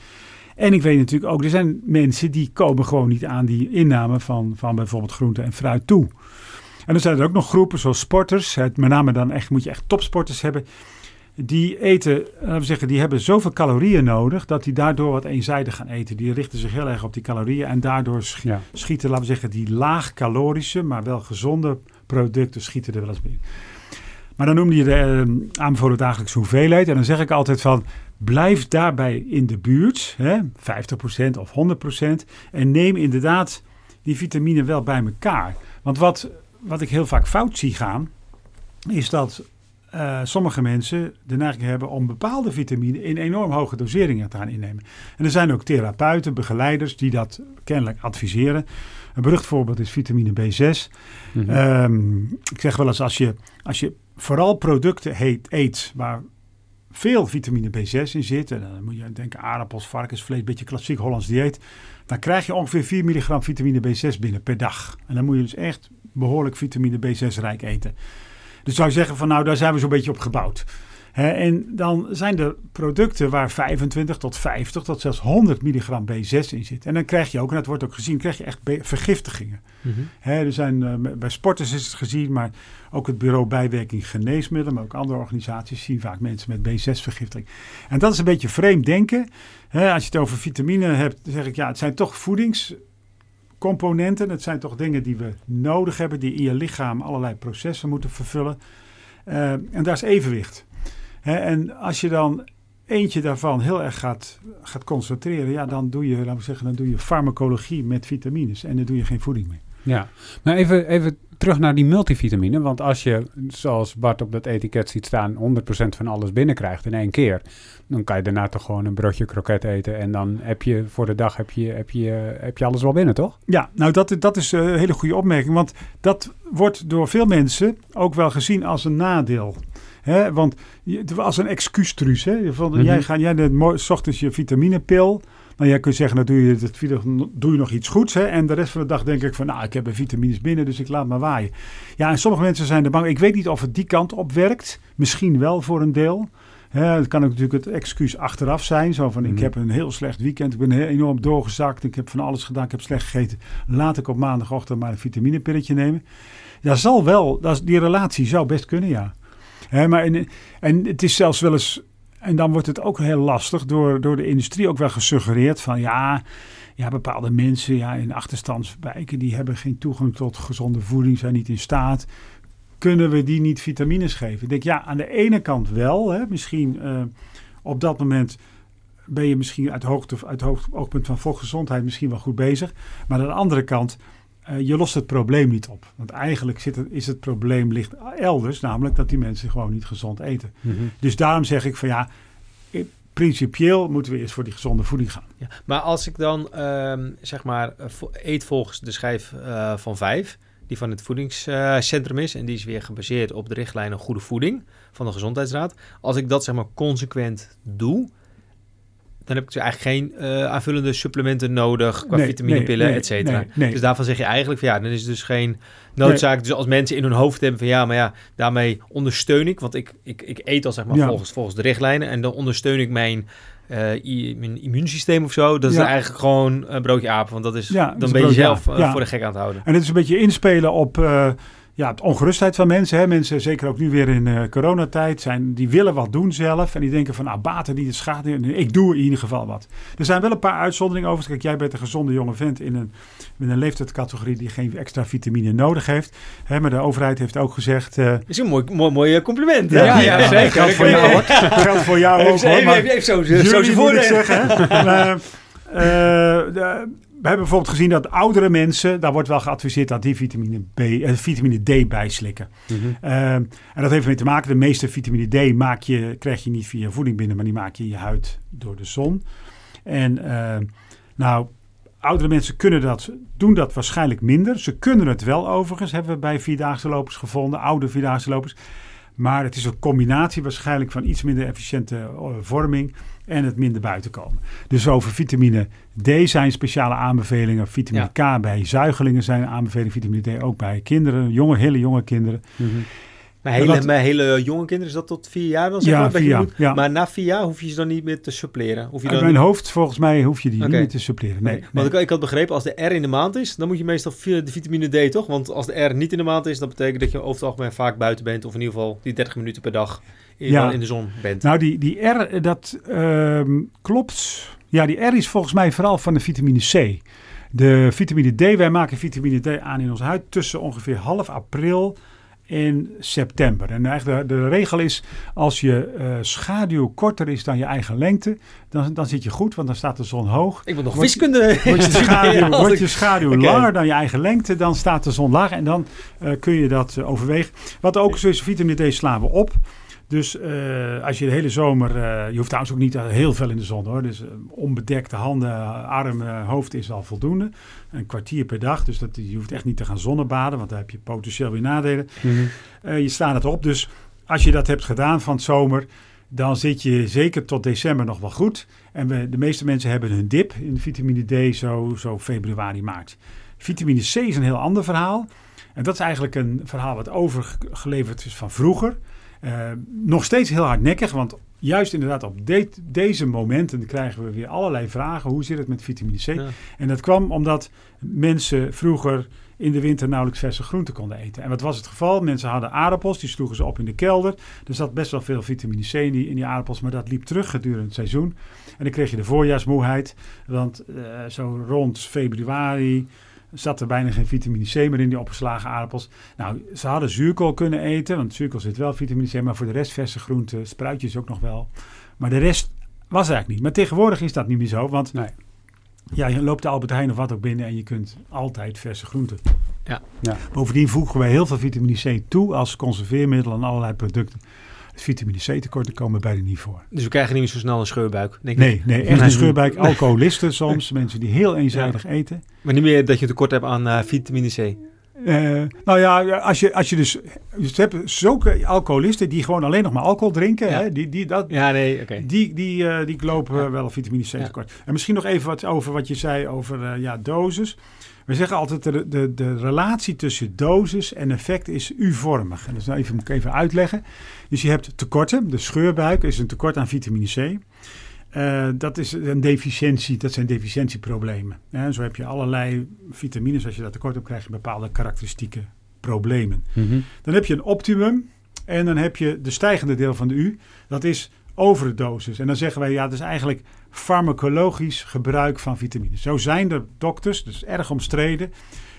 En ik weet natuurlijk ook, er zijn mensen die komen gewoon niet aan die inname van, van bijvoorbeeld groente en fruit toe. En dan zijn er ook nog groepen zoals sporters, het, met name dan echt, moet je echt topsporters hebben, die eten, laten we zeggen, die hebben zoveel calorieën nodig dat die daardoor wat eenzijdig gaan eten. Die richten zich heel erg op die calorieën en daardoor sch- Ja. schieten, laten we zeggen, die laag calorische, maar wel gezonde producten schieten er wel eens binnen. Maar dan noemde je de eh, aanbevolen dagelijkse hoeveelheid. En dan zeg ik altijd van, blijf daarbij in de buurt, hè, 50% of 100%. En neem inderdaad die vitamine wel bij elkaar. Want wat, wat ik heel vaak fout zie gaan, is dat eh, sommige mensen de neiging hebben om bepaalde vitamine in enorm hoge doseringen te gaan innemen. En er zijn ook therapeuten, begeleiders die dat kennelijk adviseren. Een berucht voorbeeld is vitamine B6. Mhm. Ehm, ik zeg wel eens, als je, als je vooral producten heet, eet waar veel vitamine B6 in zit, en dan moet je denken aardappels, varkensvlees, een beetje klassiek Hollands dieet, dan krijg je ongeveer 4 milligram vitamine B6 binnen per dag. En dan moet je dus echt behoorlijk vitamine B6 rijk eten. Dus zou je zeggen van nou, daar zijn we zo'n beetje op gebouwd. En dan zijn er producten waar 25 tot 50 tot zelfs 100 milligram B6 in zit. En dan krijg je ook, en dat wordt ook gezien, krijg je echt vergiftigingen. Mhm. Er zijn, eh, bij sporters is het gezien, maar ook het bureau bijwerking geneesmiddelen, maar ook andere organisaties zien vaak mensen met B6-vergiftiging. En dat is een beetje vreemd denken. Als je het over vitamine hebt, dan zeg ik ja, het zijn toch voedingscomponenten. Het zijn toch dingen die we nodig hebben, die in je lichaam allerlei processen moeten vervullen. Eh, en daar is evenwicht. En als je dan eentje daarvan heel erg gaat, gaat concentreren, ja, dan doe je, laten we zeggen, dan doe je farmacologie met vitamines en dan doe je geen voeding meer. Ja, maar even, even terug naar die multivitamine. Want als je, zoals Bart op dat etiket ziet staan, 100% van alles binnenkrijgt in één keer. Dan kan je daarna toch gewoon een broodje kroket eten. En dan heb je voor de dag heb je, heb je, heb je alles wel binnen, toch? Ja, nou dat, dat is een hele goede opmerking. Want dat wordt door veel mensen ook wel gezien als een nadeel. Hè? Want als een excuustruus. Hè? Van, Mhm. Jij gaat jij s ochtends je vitaminepil. Nou, jij kunt zeggen, dan doe je, dat, doe je nog iets goeds. Hè? En de rest van de dag denk ik van, nou, ik heb de vitamines binnen, dus ik laat maar waaien. Ja, en sommige mensen zijn er bang. Ik weet niet of het die kant op werkt. Misschien wel voor een deel. Het kan ook natuurlijk het excuus achteraf zijn. Zo van, ik Mhm. heb een heel slecht weekend. Ik ben enorm doorgezakt. Ik heb van alles gedaan. Ik heb slecht gegeten. Laat ik op maandagochtend maar een vitaminepilletje nemen. Ja, zal wel. Dat die relatie zou best kunnen, ja. Maar en het is zelfs wel eens... En dan wordt het ook heel lastig door, door de industrie ook wel gesuggereerd van... Ja, ja, bepaalde mensen ja, in achterstandswijken... die hebben geen toegang tot gezonde voeding, zijn niet in staat kunnen we die niet vitamines geven? Ik denk ja, aan de ene kant wel. Hè, misschien eh, op dat moment ben je misschien uit, hoogte, uit hoog, oogpunt van volksgezondheid misschien wel goed bezig. Maar aan de andere kant, eh, je lost het probleem niet op. Want eigenlijk zit het, is het probleem ligt elders, namelijk dat die mensen gewoon niet gezond eten. Dus daarom zeg ik van ja, eh, principieel moeten we eerst voor die gezonde voeding gaan. Ja, maar als ik dan ehm, zeg maar eh, eet volgens de schijf van vijf, die van het voedingscentrum is, en die is weer gebaseerd op de richtlijnen goede voeding van de Gezondheidsraad. Als ik dat zeg maar consequent doe, dan heb ik dus eigenlijk geen uh, aanvullende supplementen nodig qua vitaminepillen, nee, et cetera. Dus daarvan zeg je eigenlijk van ja, dan is het dus geen noodzaak. Dus als mensen in hun hoofd hebben van ja, maar ja, daarmee ondersteun ik, want ik, ik, ik eet al zeg maar volgens, volgens de richtlijnen en dan ondersteun ik mijn uh, mijn immuunsysteem of zo. Dat is eigenlijk gewoon een broodje apen. Want dat is ja, dan ben je zelf voor de gek aan het houden. En het is een beetje inspelen op ja, de ongerustheid van mensen. Hè. Mensen, zeker ook nu weer in uh, coronatijd, zijn, die willen wat doen zelf. En die denken van, nou, baten die de schade. Ik doe in ieder geval wat. Er zijn wel een paar uitzonderingen over. Kijk, jij bent een gezonde jonge vent in een, in een leeftijdscategorie die geen extra vitamine nodig heeft. Hè, maar de overheid heeft ook gezegd... Uh, is een mooi, mooi, mooi compliment. Ja, ja, ja, zeker. Geldt voor jou, [LAUGHS] Geldt voor jou ook, hoor. Maar even, even zo, zo, zo we hebben bijvoorbeeld gezien dat oudere mensen, daar wordt wel geadviseerd dat die vitamine, B, eh, vitamine D bijslikken. Mm en dat heeft ermee te maken, de meeste vitamine D maak je, krijg je niet via voeding binnen, maar die maak je in je huid door de zon. En uh, nou, oudere mensen kunnen dat, doen dat waarschijnlijk minder. Ze kunnen het wel overigens, hebben we bij vierdaagse lopers gevonden, oude vierdaagse lopers. Maar het is een combinatie waarschijnlijk van iets minder efficiënte eh, vorming en het minder buiten komen. Dus over vitamine D zijn speciale aanbevelingen. Vitamine K bij zuigelingen zijn aanbevelingen. Vitamine D ook bij kinderen, jonge, hele jonge kinderen. Mm maar hele, hele jonge kinderen, is dat tot vier jaar dan? Zeg ja, maar, vier jaar, ja. Maar na vier jaar hoef je ze dan niet meer te suppleren? Hoef je dan mijn hoofd, volgens mij, hoef je die niet meer te suppleren. Nee, Want ik, ik, had begrepen, als de R in de maand is, dan moet je meestal de vitamine D, toch? Want als de R niet in de maand is, dat betekent dat je over het algemeen vaak buiten bent. Of in ieder geval die 30 minuten per dag in, ja. in de zon bent. Nou, die, die R, dat uh, klopt. Ja, die R is volgens mij vooral van de vitamine C. De vitamine D, wij maken vitamine D aan in onze huid tussen ongeveer half april in september. En eigenlijk de, de regel is, als je uh, schaduw korter is dan je eigen lengte, dan, dan zit je goed, want dan staat de zon hoog. Ik wil nog wiskunde. Wordt je [LAUGHS] schaduw, wordt je schaduw langer dan je eigen lengte, dan staat de zon laag en dan uh, kun je dat uh, overwegen. Wat ook zo is, vitamine D slaan we op. Dus uh, als je de hele zomer, uh, je hoeft trouwens ook niet heel veel in de zon hoor. Dus uh, onbedekte handen, armen, hoofd is al voldoende. Een kwartier per dag, dus dat, je hoeft echt niet te gaan zonnebaden, want daar heb je potentieel weer nadelen. Mm -hmm. je slaat het op, dus als je dat hebt gedaan van het zomer, dan zit je zeker tot december nog wel goed. En we, de meeste mensen hebben een dip in vitamine D zo, zo februari, maart. Vitamine C is een heel ander verhaal. En dat is eigenlijk een verhaal wat overgeleverd is van vroeger. Uh, nog steeds heel hardnekkig, want juist inderdaad op de, deze momenten krijgen we weer allerlei vragen. Hoe zit het met vitamine C? En dat kwam omdat mensen vroeger in de winter nauwelijks verse groenten konden eten. En wat was het geval? Mensen hadden aardappels, die sloegen ze op in de kelder. Er zat best wel veel vitamine C in die, in die aardappels, maar dat liep terug gedurende het seizoen. En dan kreeg je de voorjaarsmoeheid, want uh, zo rond februari, zat er bijna geen vitamine C meer in die opgeslagen aardappels. Nou, ze hadden zuurkool kunnen eten, want zuurkool zit wel vitamine C, maar voor de rest verse groenten, spruitjes ook nog wel. Maar de rest was eigenlijk niet. Maar tegenwoordig is dat niet meer zo, want nee. ja, je loopt de Albert Heijn of wat ook binnen en je kunt altijd verse groenten. Ja. ja. Bovendien voegen wij heel veel vitamine C toe als conserveermiddel aan allerlei producten vitamine C tekorten komen bijna niet voor. Dus we krijgen niet meer zo snel een scheurbuik? Denk nee, nee, echt een scheurbuik. Alcoholisten [LAUGHS] soms, mensen die heel eenzijdig eten. Maar niet meer dat je tekort hebt aan uh, vitamine C? Uh, nou ja, als je, als je dus... Je hebt zulke alcoholisten die gewoon alleen nog maar alcohol drinken. Ja. Hè, die, die, dat, ja, nee, oké. Die, die, uh, die lopen ja. wel vitamine C tekort. En misschien nog even wat over wat je zei over ja, dosis. We zeggen altijd de, de, de relatie tussen dosis en effect is U-vormig. En dat nou even, moet ik even uitleggen. Dus je hebt tekorten. De scheurbuik is een tekort aan vitamine C. Uh, dat is een deficiëntie, dat zijn deficiëntieproblemen. En zo heb je allerlei vitamines. Als je dat tekort hebt, krijg je bepaalde karakteristieke problemen. Mm -hmm. Dan heb je een optimum en dan heb je de stijgende deel van de U. Dat is overdosis. En dan zeggen wij, ja, dat is eigenlijk farmacologisch gebruik van vitamines. Zo zijn er dokters, dus erg omstreden,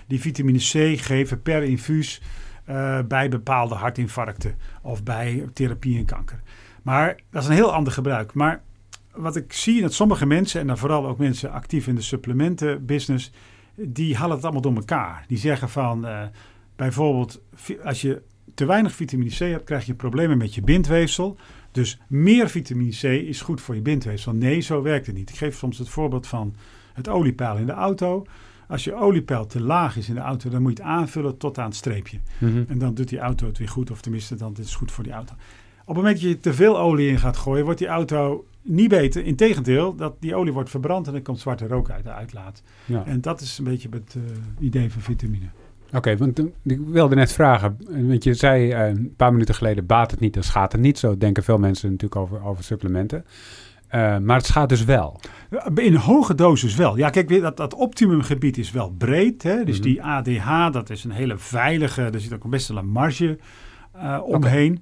die vitamine C geven per infuus uh, bij bepaalde hartinfarcten of bij therapie en kanker. Maar dat is een heel ander gebruik. Maar wat ik zie dat sommige mensen, en dan vooral ook mensen actief in de supplementenbusiness, die halen het allemaal door elkaar. Die zeggen van uh, bijvoorbeeld, als je te weinig vitamine C hebt, krijg je problemen met je bindweefsel. Dus meer vitamine C is goed voor je bindweefsel. Nee, zo werkt het niet. Ik geef soms het voorbeeld van het oliepeil in de auto. Als je oliepeil te laag is in de auto, dan moet je het aanvullen tot aan het streepje. Mm -hmm. En dan doet die auto het weer goed, of tenminste, dan is het goed voor die auto. Op het moment dat je te veel olie in gaat gooien, wordt die auto niet beter. Integendeel, dat die olie wordt verbrand en er komt zwarte rook uit de uitlaat. Ja. En dat is een beetje het uh, idee van vitamine. Oké, want ik wilde net vragen, want je zei uh, een paar minuten geleden, baat het niet, dan schaadt het niet. Zo denken veel mensen natuurlijk over, over supplementen. Uh, maar het schaadt dus wel. In hoge dosis wel. Ja, kijk, dat, dat optimumgebied is wel breed. Hè? Dus mm -hmm. die ADH, dat is een hele veilige, er zit ook best wel een marge uh, omheen. Okay.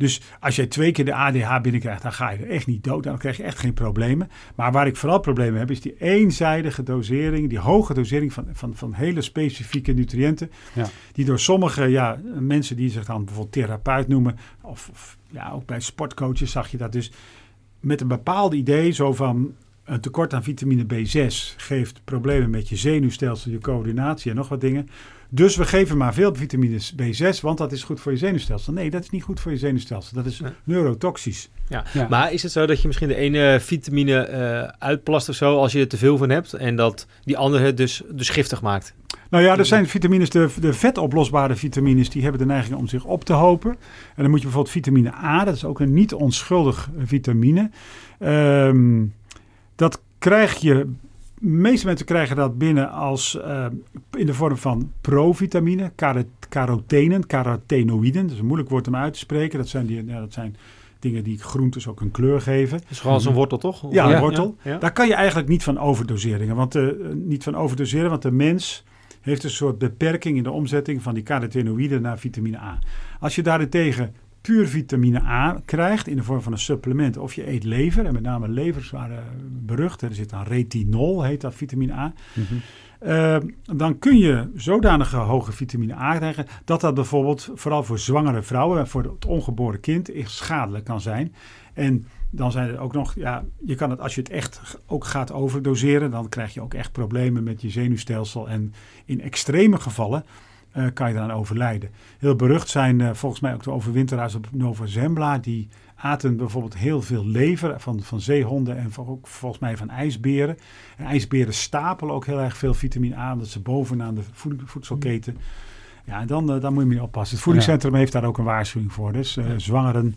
Dus als jij twee keer de ADH binnenkrijgt, dan ga je er echt niet dood. Dan krijg je echt geen problemen. Maar waar ik vooral problemen heb, is die eenzijdige dosering, die hoge dosering van, van, van hele specifieke nutriënten. Ja. Die door sommige ja, mensen die zich dan bijvoorbeeld therapeut noemen, of, of ja, ook bij sportcoaches zag je dat dus met een bepaald idee, zo van een tekort aan vitamine B6 geeft problemen met je zenuwstelsel, je coördinatie en nog wat dingen. Dus we geven maar veel vitamine B6, want dat is goed voor je zenuwstelsel. Nee, dat is niet goed voor je zenuwstelsel. Dat is neurotoxisch. Ja. ja. maar is het zo dat je misschien de ene vitamine uh, uitplast of zo als je er te veel van hebt en dat die andere dus, dus giftig maakt? Nou ja, er zijn vitamines, de, de vetoplosbare vitamines, die hebben de neiging om zich op te hopen. En dan moet je bijvoorbeeld vitamine A, dat is ook een niet onschuldig vitamine. Um, dat krijg je de meeste mensen krijgen dat binnen als uh, in de vorm van provitamine, carotenen, carotenoïden. Dat is een moeilijk woord om uit te spreken. Dat zijn, die, ja, dat zijn dingen die groentes ook een kleur geven. Dat is gewoon als een wortel, toch? Ja, een ja, wortel. Ja. Daar kan je eigenlijk niet van overdoseren. Want, uh, niet van overdoseren, want de mens heeft een soort beperking in de omzetting van die carotenoïden naar vitamine A. Als je daarentegen puur vitamine A krijgt in de vorm van een supplement. Of je eet lever, en met name levers waren berucht. Er zit dan retinol, heet dat vitamine A. Mm -hmm. uh, dan kun je zodanige hoge vitamine A krijgen... dat dat bijvoorbeeld vooral voor zwangere vrouwen... voor het ongeboren kind echt schadelijk kan zijn. En dan zijn er ook nog... Ja, je kan het, als je het echt ook gaat overdoseren... dan krijg je ook echt problemen met je zenuwstelsel. En in extreme gevallen... Uh, kan je daaraan overlijden. Heel berucht zijn uh, volgens mij ook de overwinteraars op Nova Zembla. Die aten bijvoorbeeld heel veel lever van, van zeehonden en van, ook volgens mij van ijsberen. En ijsberen stapelen ook heel erg veel vitamine A, omdat ze bovenaan de voed, voedselketen. Ja, en dan, uh, dan moet je mee oppassen. Het voedingscentrum ja. heeft daar ook een waarschuwing voor. Dus ja. zwangeren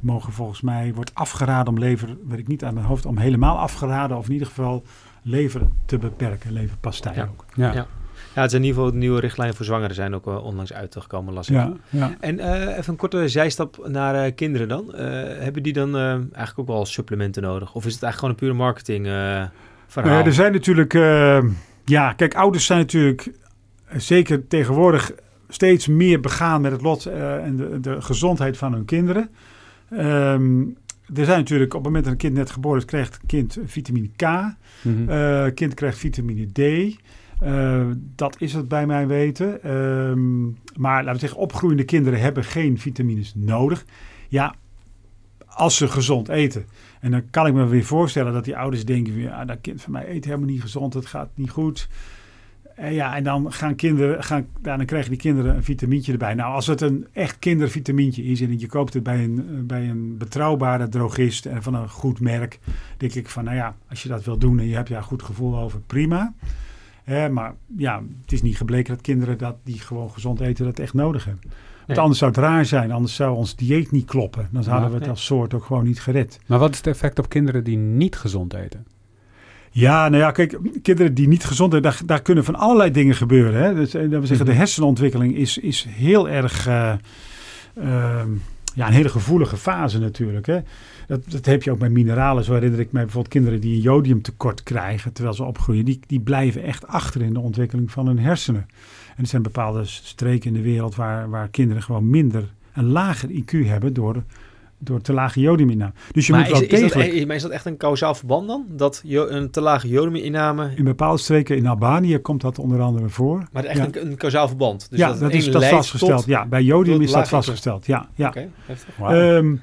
mogen volgens mij, wordt afgeraden om lever, weet ik niet aan mijn hoofd, om helemaal afgeraden of in ieder geval lever te beperken, leverpastei ja. ook. Ja. ja. Ja, het zijn in ieder geval nieuwe richtlijnen voor zwangeren zijn ook uh, onlangs uitgekomen, las ik. Ja, ja. En uh, even een korte zijstap naar uh, kinderen dan. hebben die dan eigenlijk ook wel supplementen nodig? Of is het eigenlijk gewoon een pure marketing verhaal? Nou er zijn natuurlijk, ja, kijk, ouders zijn natuurlijk zeker tegenwoordig steeds meer begaan met het lot en de, de, gezondheid van hun kinderen. Um, er zijn natuurlijk op het moment dat een kind net geboren is, krijgt het kind vitamine K. Mm -hmm. kind krijgt vitamine D. Uh, dat is het bij mijn weten. Um, maar laten we zeggen, opgroeiende kinderen hebben geen vitamines nodig. Ja, als ze gezond eten. En dan kan ik me weer voorstellen dat die ouders denken: ja, dat kind van mij eet helemaal niet gezond, het gaat niet goed. En ja, en dan gaan kinderen, gaan, ja, dan krijgen die kinderen een vitamintje erbij. Nou, als het een echt kindervitamintje is en je koopt het bij een, bij een betrouwbare drogist en van een goed merk, denk ik van, nou ja, als je dat wil doen en je hebt daar een goed gevoel over, prima. Maar ja, het is niet gebleken dat kinderen dat, die gewoon gezond eten dat echt nodig hebben. Want anders zou het raar zijn, anders zou ons dieet niet kloppen. Dan zouden ja, we het als soort ook gewoon niet gered. Maar wat is het effect op kinderen die niet gezond eten? Ja, nou ja, kijk, kinderen die niet gezond zijn, daar, daar kunnen van allerlei dingen gebeuren. Hè? Dus, dat we zeggen, de hersenontwikkeling is, is heel erg, uh, uh, ja, een hele gevoelige fase natuurlijk. Hè? Dat, dat heb je ook bij mineralen. Zo herinner ik mij bijvoorbeeld kinderen die een jodiumtekort krijgen terwijl ze opgroeien. Die, die blijven echt achter in de ontwikkeling van hun hersenen. En er zijn bepaalde streken in de wereld waar, waar kinderen gewoon minder, een lager IQ hebben door door te lage jodiuminname. Dus je maar moet wel is, degelijk... Is dat, maar is dat echt een kausaal verband dan? Dat een te lage jodiuminname... In bepaalde streken in Albanië komt dat onder andere voor. Maar echt ja. een, een kausaal verband? Dus ja, dat, dat is dat vastgesteld. Tot, ja, bij jodium is dat vastgesteld. Ja, ja. Okay, um,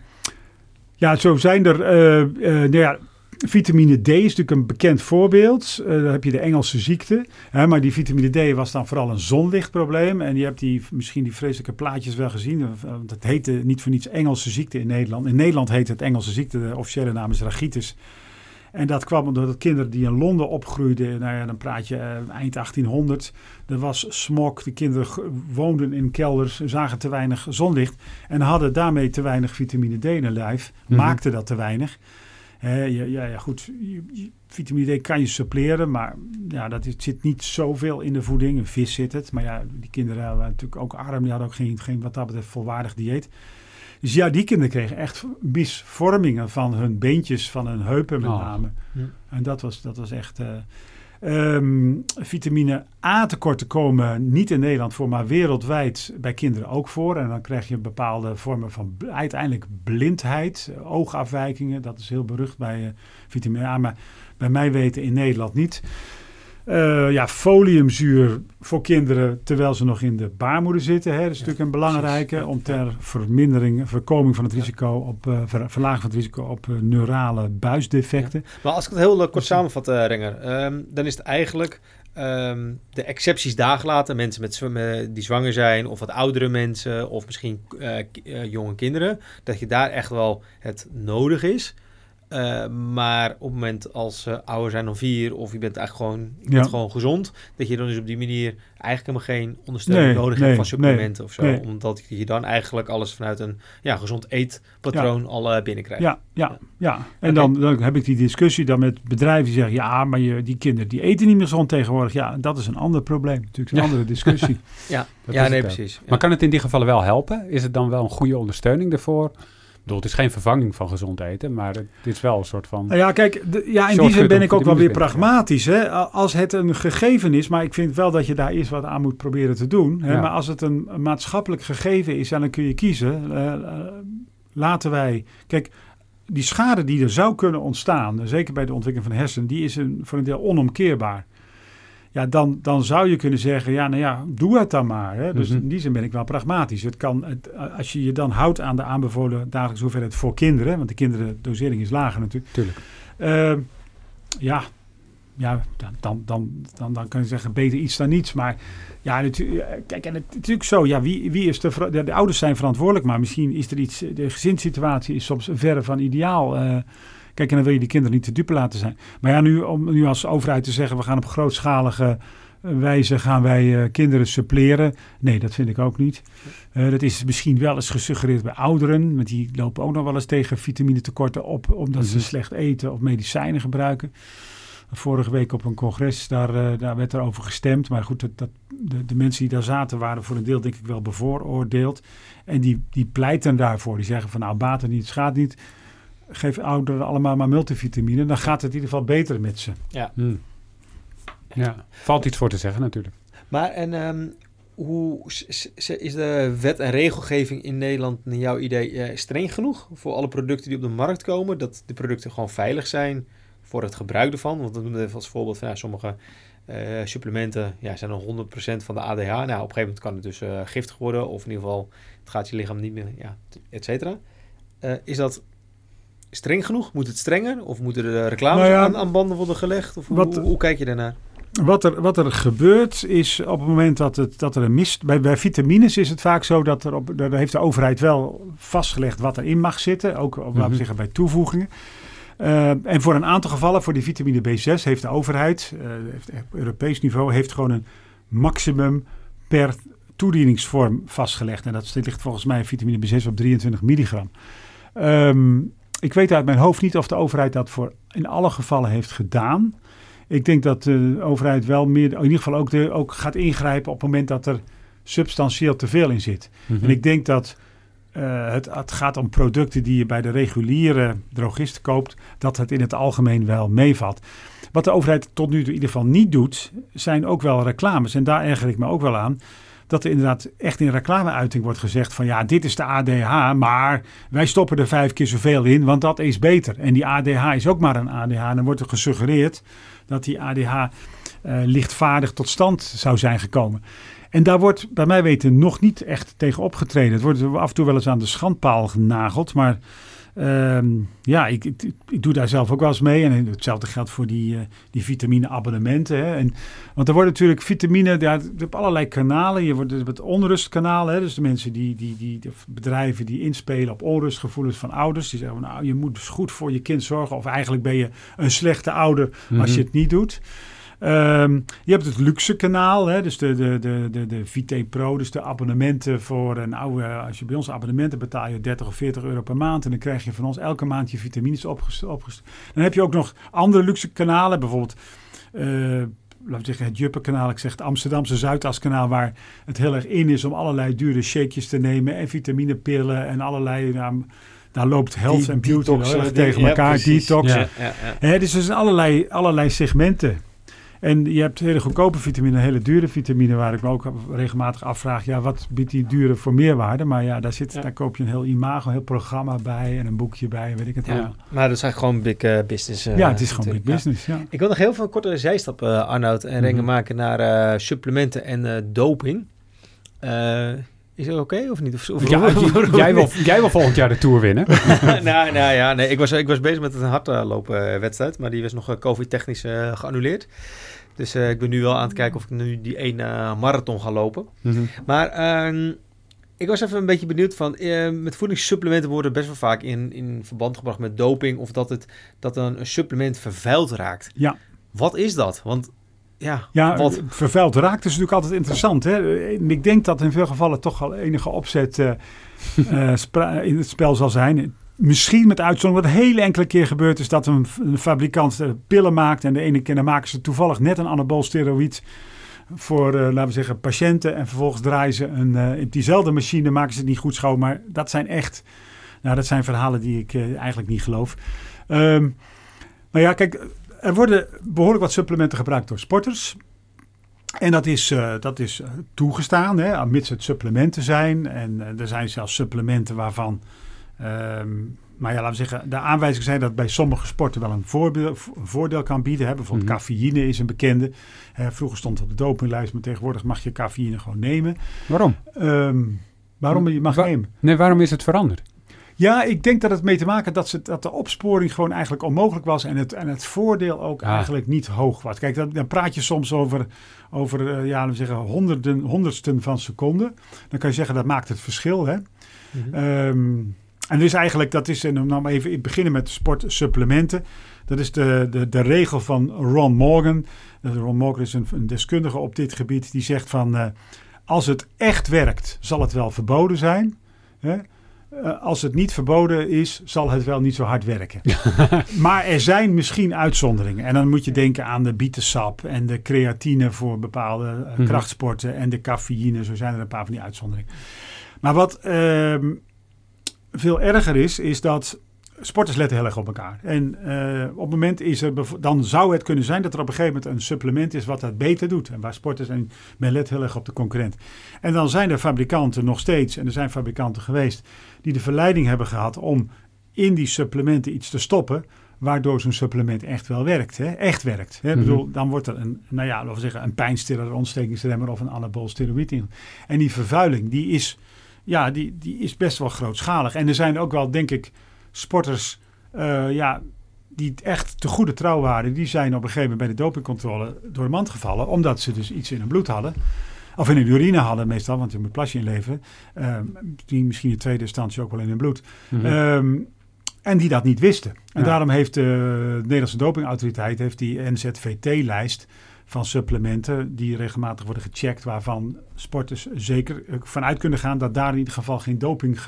ja, zo zijn er... Uh, uh, nou ja, Vitamine D is natuurlijk een bekend voorbeeld. Uh, dan heb je de Engelse ziekte. Hè, maar die vitamine D was dan vooral een zonlichtprobleem. En je hebt die, misschien die vreselijke plaatjes wel gezien. Want het heette niet voor niets Engelse ziekte in Nederland. In Nederland heet het Engelse ziekte. De officiële naam is rachitis. En dat kwam omdat kinderen die in Londen opgroeiden, nou ja, dan praat je uh, eind 1800. Er was smog, de kinderen woonden in kelders, zagen te weinig zonlicht. En hadden daarmee te weinig vitamine D in hun lijf, mm -hmm. maakten dat te weinig. Ja, ja, ja, goed, vitamine D kan je suppleren, maar ja, dat is, zit niet zoveel in de voeding. Een vis zit het, maar ja, die kinderen waren natuurlijk ook arm, die hadden ook geen, geen wat dat betreft volwaardig dieet. Dus ja, die kinderen kregen echt misvormingen van hun beentjes, van hun heupen met Oh. name. Hm. En dat was, dat was echt... eh, ehm, vitamine A tekorten komen niet in Nederland voor, maar wereldwijd bij kinderen ook voor. En dan krijg je bepaalde vormen van uiteindelijk blindheid, oogafwijkingen. Dat is heel berucht bij eh, vitamine A, maar bij mij weten in Nederland niet. Eh, ja, foliumzuur voor kinderen terwijl ze nog in de baarmoeder zitten. Hè. Dat is natuurlijk een belangrijke precies. om ter vermindering, voorkoming van het risico op, eh, ver- verlaging van het risico op eh, neurale buisdefecten. Maar als ik het heel eh, kort samenvat, eh, Renger, ehm, dan is het eigenlijk ehm, de excepties daar gelaten. Mensen met, die zwanger zijn, of wat oudere mensen, of misschien eh, eh, jonge kinderen. Dat je daar echt wel het nodig is. Eh, maar op het moment als ze ouder zijn dan vier, of je bent eigenlijk gewoon, je bent Ja. gewoon gezond, dat je dan dus op die manier eigenlijk helemaal geen ondersteuning Nee, nodig nee, hebt van supplementen of zo. nee. Omdat je dan eigenlijk alles vanuit een ja, gezond eetpatroon al eh, binnenkrijgt. Ja, ja, ja. En dan, dan heb ik die discussie dan met bedrijven die zeggen... ja, maar je, die kinderen die eten niet meer gezond tegenwoordig. Ja, dat is een ander probleem. Natuurlijk een Ja. andere discussie. [LAUGHS] ja, Dat ja nee, precies. Ja. Maar kan het in die gevallen wel helpen? Is het dan wel een goede ondersteuning daarvoor? Bedoel, het is geen vervanging van gezond eten, maar het is wel een soort van... Nou ja, kijk, de- ja, in die zin ben ik ook wel weer pragmatisch. Hè? Als het een gegeven is, maar ik vind wel dat je daar eerst wat aan moet proberen te doen. Hè? Ja. Maar als het een, maatschappelijk gegeven is, dan kun je kiezen. eh, eh, laten wij. Kijk, die schade die er zou kunnen ontstaan, zeker bij de ontwikkeling van de hersenen, die is een, voor een deel onomkeerbaar. Ja, dan, dan zou je kunnen zeggen, ja, nou ja, doe het dan maar. Hè? Dus Mhm. in die zin ben ik wel pragmatisch. Het kan, het, als je je dan houdt aan de aanbevolen dagelijkse hoeveelheid voor kinderen, want de kinderen dosering is lager natuurlijk. Tuurlijk. Ehm, ja, ja dan, dan, dan, dan, dan kan je zeggen beter iets dan niets. Maar ja, natu- eh, kijk, en het is natuurlijk zo. Ja, wie, wie is de, de, de ouders zijn verantwoordelijk, maar misschien is er iets. De gezinssituatie is soms verre van ideaal. Eh, kijk, en dan wil je die kinderen niet te dupe laten zijn. Maar ja, nu om nu als overheid te zeggen, we gaan op grootschalige eh, wijze gaan wij eh, kinderen suppleren. Nee, dat vind ik ook niet. Eh, dat is misschien wel eens gesuggereerd bij ouderen, want die lopen ook nog wel eens tegen vitamine-tekorten op, omdat ze Mhm. slecht eten of medicijnen gebruiken. Vorige week op een congres, daar, daar werd er over gestemd. Maar goed, dat, dat, de, de mensen die daar zaten waren voor een deel denk ik wel bevooroordeeld. En die, die pleiten daarvoor. Die zeggen van nou, baat het niet, schaadt niet. Geef ouderen allemaal maar multivitamine. Dan gaat het in ieder geval beter met ze. Hmm. Ja, valt iets voor te zeggen natuurlijk. Maar en ehm, hoe is de wet en regelgeving in Nederland naar jouw idee eh, streng genoeg voor alle producten die op de markt komen? Dat de producten gewoon veilig zijn voor het gebruik ervan? Want we noemen even als voorbeeld van ja, sommige eh, supplementen ja, zijn dan 100% van de ADH. Nou, op een gegeven moment kan het dus eh, giftig worden of in ieder geval het gaat je lichaam niet meer, ja, et cetera. Eh, is dat streng genoeg? Moet het strenger? Of moeten er reclames Nou ja, aan, aan banden worden gelegd? Of hoe, wat- hoe, hoe kijk je daarnaar? Wat er, wat er gebeurt is op het moment dat, het, dat er een mist... Bij, bij vitamines is het vaak zo dat er op... Daar heeft de overheid wel vastgelegd wat erin mag zitten. Ook op, laten Mhm. we zeggen, bij toevoegingen. Eh, en voor een aantal gevallen, voor die vitamine B6, heeft de overheid... eh, heeft, op Europees niveau heeft gewoon een maximum per toedieningsvorm vastgelegd. En dat ligt volgens mij vitamine B6 op 23 milligram. Ehm, ik weet uit mijn hoofd niet of de overheid dat voor in alle gevallen heeft gedaan. Ik denk dat de overheid wel meer, in ieder geval ook, de, ook gaat ingrijpen op het moment dat er substantieel te veel in zit. Mhm. En ik denk dat eh, het, het gaat om producten die je bij de reguliere drogist koopt, dat het in het algemeen wel meevalt. Wat de overheid tot nu toe in ieder geval niet doet, zijn ook wel reclames. En daar erger ik me ook wel aan. Dat er inderdaad echt in reclameuiting wordt gezegd van ja, dit is de ADH, maar wij stoppen er vijf keer zoveel in, want dat is beter. En die ADH is ook maar een ADH. En dan wordt er gesuggereerd dat die ADH eh, lichtvaardig tot stand zou zijn gekomen. En daar wordt bij mij weten nog niet echt tegen opgetreden. Het wordt af en toe wel eens aan de schandpaal genageld. Maar ehm, ja, ik, ik, ik doe daar zelf ook wel eens mee. En hetzelfde geldt voor die, eh, die vitamine-abonnementen. Hè. En, want er wordt natuurlijk vitamine, ja, je hebt allerlei kanalen. Je wordt het onrustkanaal. Hè. Dus de mensen die, die, die, de bedrijven die inspelen op onrustgevoelens van ouders. Die zeggen, nou, je moet dus goed voor je kind zorgen. Of eigenlijk ben je een slechte ouder als je Mhm. het niet doet. Ehm, je hebt het luxe kanaal, hè, dus de, de, de, de, de VT Pro, dus de abonnementen voor een oude, als je bij ons abonnementen betaal je 30 of 40 euro per maand en dan krijg je van ons elke maand je vitamines opgestuurd. Dan heb je ook nog andere luxe kanalen, bijvoorbeeld uh, laten we zeggen, het Juppe-kanaal, ik zeg het Amsterdamse Zuidaskanaal, waar het heel erg in is om allerlei dure shakejes te nemen en vitaminepillen en allerlei. Nou, daar loopt health en beauty tegen elkaar, detox. Ja, ja, ja. dus er zijn allerlei, allerlei segmenten. En je hebt hele goedkope vitamine, hele dure vitamine, waar ik me ook regelmatig afvraag, ja, wat biedt die dure voor meerwaarde? Maar ja, daar, zit, daar koop je een heel imago, een heel programma bij en een boekje bij, weet ik het ja. Maar dat is eigenlijk gewoon big uh, business. Uh, ja, het is gewoon big business, ja. Ik wil nog heel veel kortere zijstap, uh, Arnoud, en mm -hmm. maken naar supplementen en doping. Is het oké okay, of niet? Of, of ja, [LAUGHS] jij, wil, jij wil volgend jaar de Tour winnen. [LAUGHS] nou, nou ja, nee, ik was, ik was bezig met een hardloopwedstrijd, maar die was nog COVID-technisch geannuleerd. Dus uh, ik ben nu wel aan het kijken of ik nu die ene uh, marathon ga lopen. Mm -hmm. Maar uh, ik was even een beetje benieuwd van... Uh, met voedingssupplementen worden best wel vaak in, in verband gebracht met doping... of dat, het, dat een supplement vervuild raakt. Ja. Wat is dat? Want ja, ja wat... vervuild raakt is natuurlijk altijd interessant. Hè? Ik denk dat in veel gevallen toch al enige opzet [LAUGHS] in het spel zal zijn misschien met uitzondering, wat heel enkele keer gebeurt, is dat een, een fabrikant pillen maakt. En de ene keer dan maken ze toevallig net een anabool steroïd voor, uh, laten we zeggen, patiënten. En vervolgens draaien ze een, in diezelfde machine, maken ze het niet goed schoon. Maar dat zijn echt, nou dat zijn verhalen die ik eigenlijk niet geloof. Um, maar ja, kijk, er worden behoorlijk wat supplementen gebruikt door sporters. En dat is, dat is toegestaan, hè, mits het supplementen zijn. En er zijn zelfs supplementen waarvan maar ja, laten we zeggen, de aanwijzingen zijn dat bij sommige sporten wel een, voorbeeld, een voordeel kan bieden. Hè. Bijvoorbeeld mm cafeïne is een bekende. vroeger stond het op de dopinglijst, maar tegenwoordig mag je cafeïne gewoon nemen. Waarom? Um, waarom je mag nemen? Nee, waarom is het veranderd? Ja, ik denk dat het mee te maken dat, ze, dat de opsporing gewoon eigenlijk onmogelijk was en het, en het voordeel ook ah. eigenlijk niet hoog was. Kijk, dan, dan praat je soms over, over uh, ja, we zeggen, honderden, honderdsten van seconden. Dan kan je zeggen dat maakt het verschil. Hè? Mm -hmm. En dus eigenlijk, dat is, en dan even beginnen met sportsupplementen. Dat is de, de, de regel van Ron Morgan. Ron Morgan is een, een deskundige op dit gebied. Die zegt van, uh, als het echt werkt, zal het wel verboden zijn. Hè? Uh, als het niet verboden is, zal het wel niet zo hard werken. [LAUGHS] maar er zijn misschien uitzonderingen. En dan moet je denken aan de bietensap en de creatine voor bepaalde uh, mm -hmm. krachtsporten en de cafeïne. Zo zijn er een paar van die uitzonderingen. Maar wat ehm, veel erger is, is dat sporters letten heel erg op elkaar. En uh, op het moment is er, dan zou het kunnen zijn dat er op een gegeven moment een supplement is wat dat beter doet. En waar sporters, en men let heel erg op de concurrent. En dan zijn er fabrikanten nog steeds, en er zijn fabrikanten geweest, die de verleiding hebben gehad om in die supplementen iets te stoppen waardoor zo'n supplement echt wel werkt. Hè? Echt werkt. Hè? Mm -hmm. bedoel, dan wordt er een, nou ja, laten we zeggen, een pijnstiller, een ontstekingsremmer of een anabool steroïd in. En die vervuiling, die is ja, die, die is best wel grootschalig. En er zijn ook wel, denk ik, sporters uh, ja, die echt te goede trouw waren. Die zijn op een gegeven moment bij de dopingcontrole door de mand gevallen. Omdat ze dus iets in hun bloed hadden. Of in hun urine hadden meestal, want je moet plasje inleveren. Um, die misschien in tweede instantie ook wel in hun bloed. Mm -hmm. um, en die dat niet wisten. En ja. daarom heeft de Nederlandse dopingautoriteit heeft die NZVT-lijst van supplementen die regelmatig worden gecheckt, waarvan sporters zeker eh, vanuit kunnen gaan dat daar in ieder geval geen doping,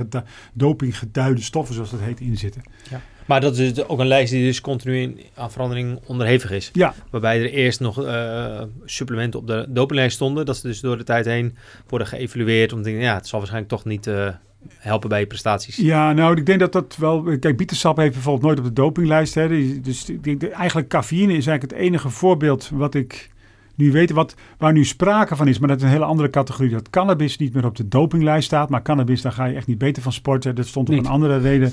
dopinggeduide stoffen, zoals dat heet, in zitten. Ja. Maar dat is dus ook een lijst die dus continu in, aan verandering onderhevig is. Ja. Waarbij er eerst nog uh, supplementen op de dopinglijst stonden, dat ze dus door de tijd heen worden geëvalueerd om te denken, ja, het zal waarschijnlijk toch niet... Uh, helpen bij je prestaties. Ja, nou, ik denk dat dat wel... Kijk, bietensap heeft bijvoorbeeld nooit op de dopinglijst. Hè. Dus eigenlijk cafeïne is eigenlijk het enige voorbeeld wat ik nu weet. Wat, waar nu sprake van is, maar dat is een hele andere categorie. Dat cannabis niet meer op de dopinglijst staat. Maar cannabis, daar ga je echt niet beter van sporten. Dat stond op een andere reden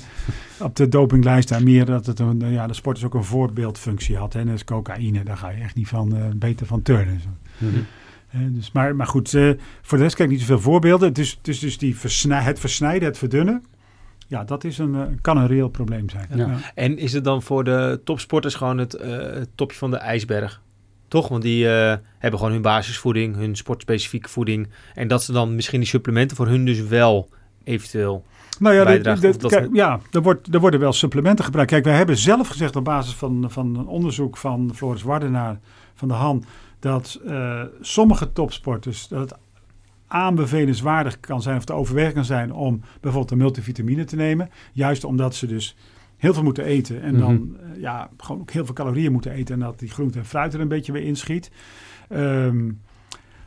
op de dopinglijst. En meer dat het een, ja, de sport is ook een voorbeeldfunctie had. Hè. Is cocaïne, daar ga je echt niet van uh, beter van turnen. Mm -hmm. Dus, maar, maar goed, uh, voor de rest kijk ik niet zoveel voorbeelden. Het is, het is dus die versnij, het versnijden, het verdunnen. Ja, dat is een, uh, kan een reëel probleem zijn. Ja. Ja. En is het dan voor de topsporters gewoon het uh, topje van de ijsberg? Toch? Want die hebben gewoon hun basisvoeding, hun sportspecifieke voeding. En dat ze dan misschien die supplementen voor hun dus wel eventueel nou ja, kijk, ja er, wordt, er worden wel supplementen gebruikt. Kijk, wij hebben zelf gezegd op basis van, van een onderzoek van Floris Wardenaar van de Han dat uh, sommige topsporters dat het aanbevelenswaardig kan zijn of te overwegen kan zijn om bijvoorbeeld een multivitamine te nemen. Juist omdat ze dus heel veel moeten eten en dan mhm. ja, gewoon ook heel veel calorieën moeten eten en dat die groente en fruit er een beetje weer inschiet. Um,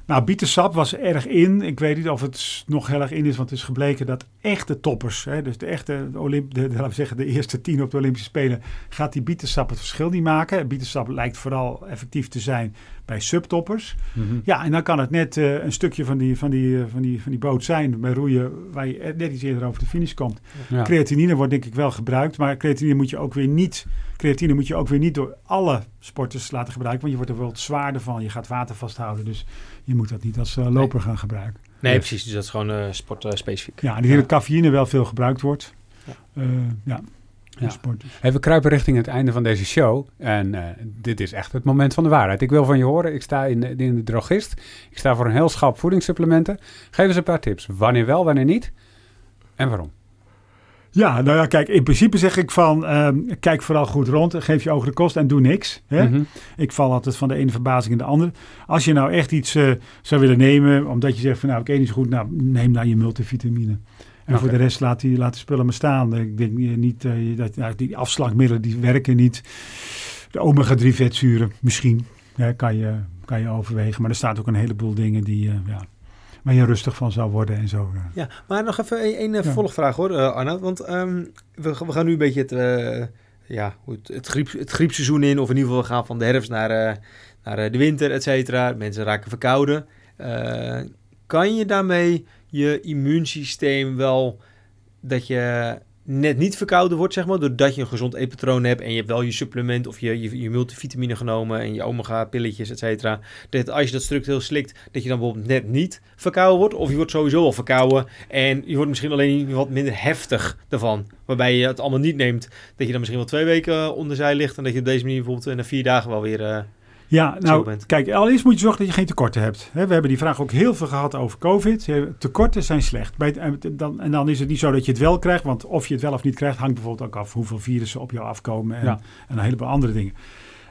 nou, bietensap was erg in. Ik weet niet of het nog heel erg in is, want het is gebleken dat echte toppers, hè, dus de echte, Olymp de, laten we zeggen, de eerste tien op de Olympische Spelen, gaat die bietensap het verschil niet maken. Bietensap lijkt vooral effectief te zijn bij subtoppers. Mhm. Ja, en dan kan het net uh, een stukje van die, van, die, uh, van, die, van die boot zijn bij roeien, waar je net iets eerder over de finish komt. Ja. Creatinine wordt denk ik wel gebruikt, maar creatinine moet je ook weer niet creatine moet je ook weer niet door alle sporters laten gebruiken. Want je wordt er wel zwaarder van. Je gaat water vasthouden. Dus je moet dat niet als uh, loper gaan gebruiken. Nee, precies. Dus dat is gewoon uh, sportspecifiek. ja, en die hele cafeïne wel veel gebruikt wordt. Ja. Uh, ja. Ja. Hey, we kruipen richting het einde van deze show. En uh, dit is echt het moment van de waarheid. Ik wil van je horen. Ik sta in, in de drogist. Ik sta voor een heel schap voedingssupplementen. Geef eens een paar tips. Wanneer wel, wanneer niet? En waarom? Ja, nou ja, kijk, in principe zeg ik van, uh, kijk vooral goed rond, geef je ogen de kost en doe niks. Hè? Mm -hmm. Ik val altijd van de ene verbazing in de andere. Als je nou echt iets uh, zou willen nemen, omdat je zegt van, nou, ik eet niet zo goed, nou, neem dan je multivitamine. En okay. voor de rest laat die, laat de spullen maar staan. Ik denk niet uh, dat nou, die afslankmiddelen die werken niet. De omega-3 vetzuren misschien hè, kan, je, kan je overwegen. Maar er staat ook een heleboel dingen die, ja, waar je rustig van zou worden en zo. Ja, maar nog even een, een volgvraag hoor, uh, Arna. Want um, we, we, gaan nu een beetje het, uh, ja, het, het, griep, het griepseizoen in. Of in ieder geval we gaan van de herfst naar, uh, naar de winter, et cetera. Mensen raken verkouden. kan je daarmee je immuunsysteem wel dat je net niet verkouden wordt, zeg maar, doordat je een gezond eetpatroon hebt en je hebt wel je supplement of je, je, je multivitamine genomen en je omega-pilletjes, et cetera. Dat als je dat structureel slikt, dat je dan bijvoorbeeld net niet verkouden wordt, of je wordt sowieso al verkouden en je wordt misschien alleen wat minder heftig ervan. Waarbij je het allemaal niet neemt, dat je dan misschien wel twee weken onder zij ligt en dat je op deze manier bijvoorbeeld na vier dagen wel weer... Uh, ja, nou, kijk, allereerst moet je zorgen dat je geen tekorten hebt. we hebben die vraag ook heel veel gehad over COVID. Tekorten zijn slecht. Bij dan, en dan is het niet zo dat je het wel krijgt, want of je het wel of niet krijgt, hangt bijvoorbeeld ook af hoeveel virussen op jou afkomen en, en een heleboel andere dingen.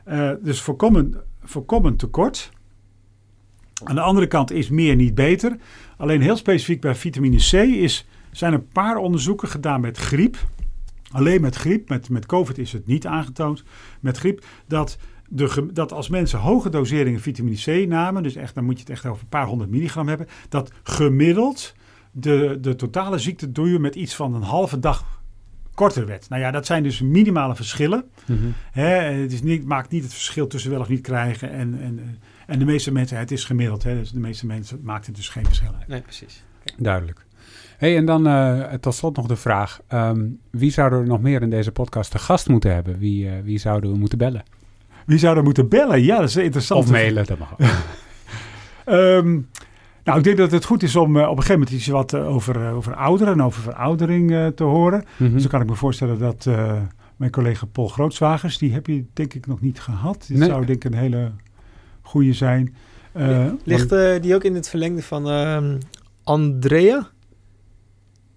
Uh, dus voorkomen, voorkomen tekort. Aan de andere kant is meer niet beter. Alleen heel specifiek bij vitamine C is, zijn een paar onderzoeken gedaan met griep. Alleen met griep, met, met COVID is het niet aangetoond. Met griep, dat de, dat als mensen hoge doseringen vitamine C namen, dus echt, dan moet je het echt over een paar honderd milligram hebben, dat gemiddeld de, de totale ziekteduur met iets van een halve dag korter werd. Nou ja, dat zijn dus minimale verschillen. Mm -hmm. Hè, het is niet, maakt niet het verschil tussen wel of niet krijgen. En, en, en de meeste mensen, het is gemiddeld. Hè, dus de meeste mensen maakt het dus geen verschil uit. Nee, precies. Duidelijk. Hey, en dan uh, tot slot nog de vraag. Um, wie zouden we nog meer in deze podcast te gast moeten hebben? Wie, uh, wie zouden we moeten bellen? Wie zou er moeten bellen? Ja, dat is interessant. Of mailen, dat mag um, [LAUGHS] nou, ik denk dat het goed is om uh, op een gegeven moment iets wat uh, over, uh, over ouderen en over veroudering te horen. Mm -hmm. Dus dan kan ik me voorstellen dat mijn collega Paul Grootswagers, die heb je denk ik nog niet gehad. Dit nee. zou denk ik een hele goede zijn. Ligt die ook in het verlengde van ehm, Andrea?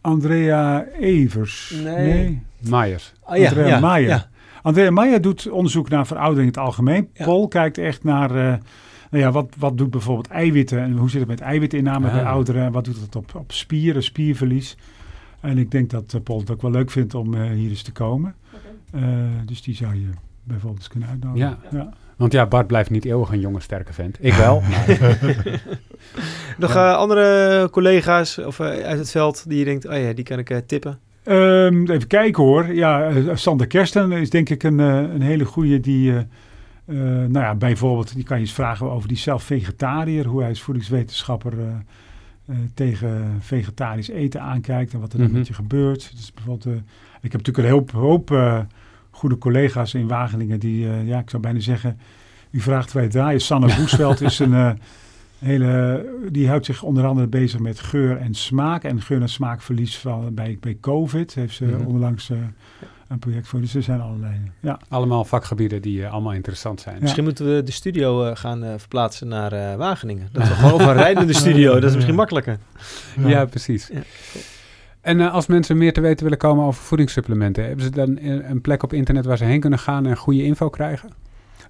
Andrea Evers. Nee. nee. Myers. Oh, ja, Andrea ja, Maier. Ja. Andrea Meijer doet onderzoek naar veroudering in het algemeen. Ja. Paul kijkt echt naar, uh, nou ja, wat, wat doet bijvoorbeeld eiwitten en hoe zit het met eiwitinname ja. bij ouderen en wat doet het op, op spieren, spierverlies. En ik denk dat uh, Paul het ook wel leuk vindt om uh, hier eens te komen. Okay. dus die zou je bijvoorbeeld eens kunnen uitnodigen. Ja. ja. Want ja, Bart blijft niet eeuwig een jonge, sterke vent. Ik wel. [LAUGHS] Nog andere collega's of, uit het veld die je denkt, oh ja, die kan ik tippen? Um, even kijken hoor. Ja, uh, Sander Kersten is denk ik een, uh, een hele goede die... Uh, nou ja, bijvoorbeeld, die kan je eens vragen over die zelf-vegetariër. Hoe hij als voedingswetenschapper tegen vegetarisch eten aankijkt. En wat er dan mm -hmm. met je gebeurt. Dus bijvoorbeeld, ik heb natuurlijk een hoop, hoop goede collega's in Wageningen. Die, ja, ik zou bijna zeggen... U vraagt wij draaien. Sanne [LAUGHS] Boesveld is een hele, die houdt zich onder andere bezig met geur en smaak. En geur en smaakverlies van, bij, bij COVID heeft ze -hmm. onlangs uh, een project voor. Dus er zijn allerlei. Ja. Allemaal vakgebieden die uh, allemaal interessant zijn. Ja. Misschien moeten we de studio uh, gaan verplaatsen naar Wageningen. Dat we [LAUGHS] gewoon van rijden in de studio. Dat is misschien makkelijker. Ja, ja precies. Ja, en als mensen meer te weten willen komen over voedingssupplementen, hebben ze dan een plek op internet waar ze heen kunnen gaan en goede info krijgen?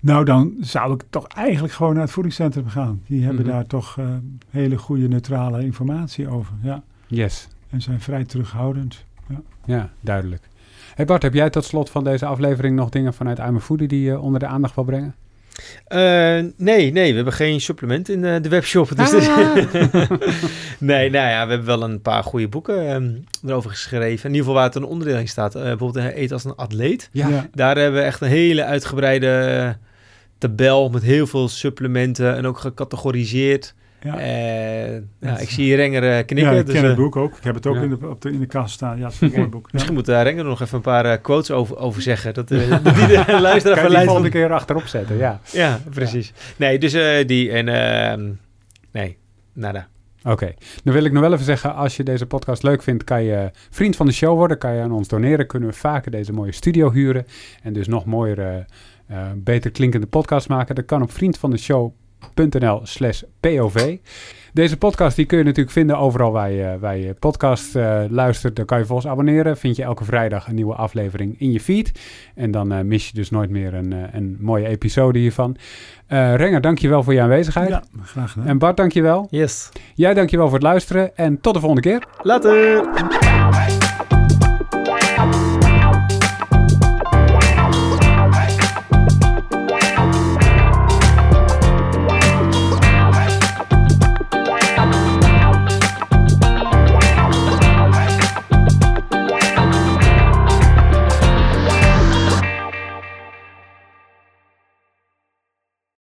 Nou, dan zou ik toch eigenlijk gewoon naar het voedingscentrum gaan. Die hebben Mhm. daar toch eh, hele goede neutrale informatie over. Ja. Yes. En zijn vrij terughoudend. Ja, duidelijk. Hey Bart, heb jij tot slot van deze aflevering nog dingen vanuit I'm a Foodie die je onder de aandacht wil brengen? Eh, nee, nee, we hebben geen supplement in eh, de webshop. Dus Ah. [LAUGHS] nee, nou ja, we hebben wel een paar goede boeken ehm, erover geschreven. In ieder geval waar het een onderdeel in staat. Eh, bijvoorbeeld eh, Eet als een atleet. Ja. Daar hebben we echt een hele uitgebreide tabel met heel veel supplementen en ook gecategoriseerd. Ja. Eh, ja, Dat- ik zie Renger eh, knikken. ja, ik dus, ken eh, het boek ook. Ik heb het ook Ja. in, de, op de, in de kast staan. Ja, het is een mooi boek. [LAUGHS] Ja. Misschien moet Renger er nog even een paar eh, quotes over, over zeggen. Dat, eh, [LAUGHS] dat die de [LAUGHS] luisteraar Kan je die volgende keer achterop zetten, ja. Ja, precies. Nee, dus eh, die en... ehm, nee, nada. Oké, dan wil ik nog wel even zeggen, als je deze podcast leuk vindt, kan je vriend van de show worden, kan je aan ons doneren, kunnen we vaker deze mooie studio huren en dus nog mooier, eh, beter klinkende podcast maken. Dat kan op vriendvandeshow.nl slash POV. Deze podcast die kun je natuurlijk vinden overal waar je, waar je podcast eh, luistert. Dan kan je volgens abonneren. Vind je elke vrijdag een nieuwe aflevering in je feed. En dan eh, mis je dus nooit meer een, eh, een mooie episode hiervan. Eh Renger, dankjewel voor je aanwezigheid. Ja, graag gedaan. En Bart, dankjewel. Yes. Jij dankjewel voor het luisteren en tot de volgende keer. Later!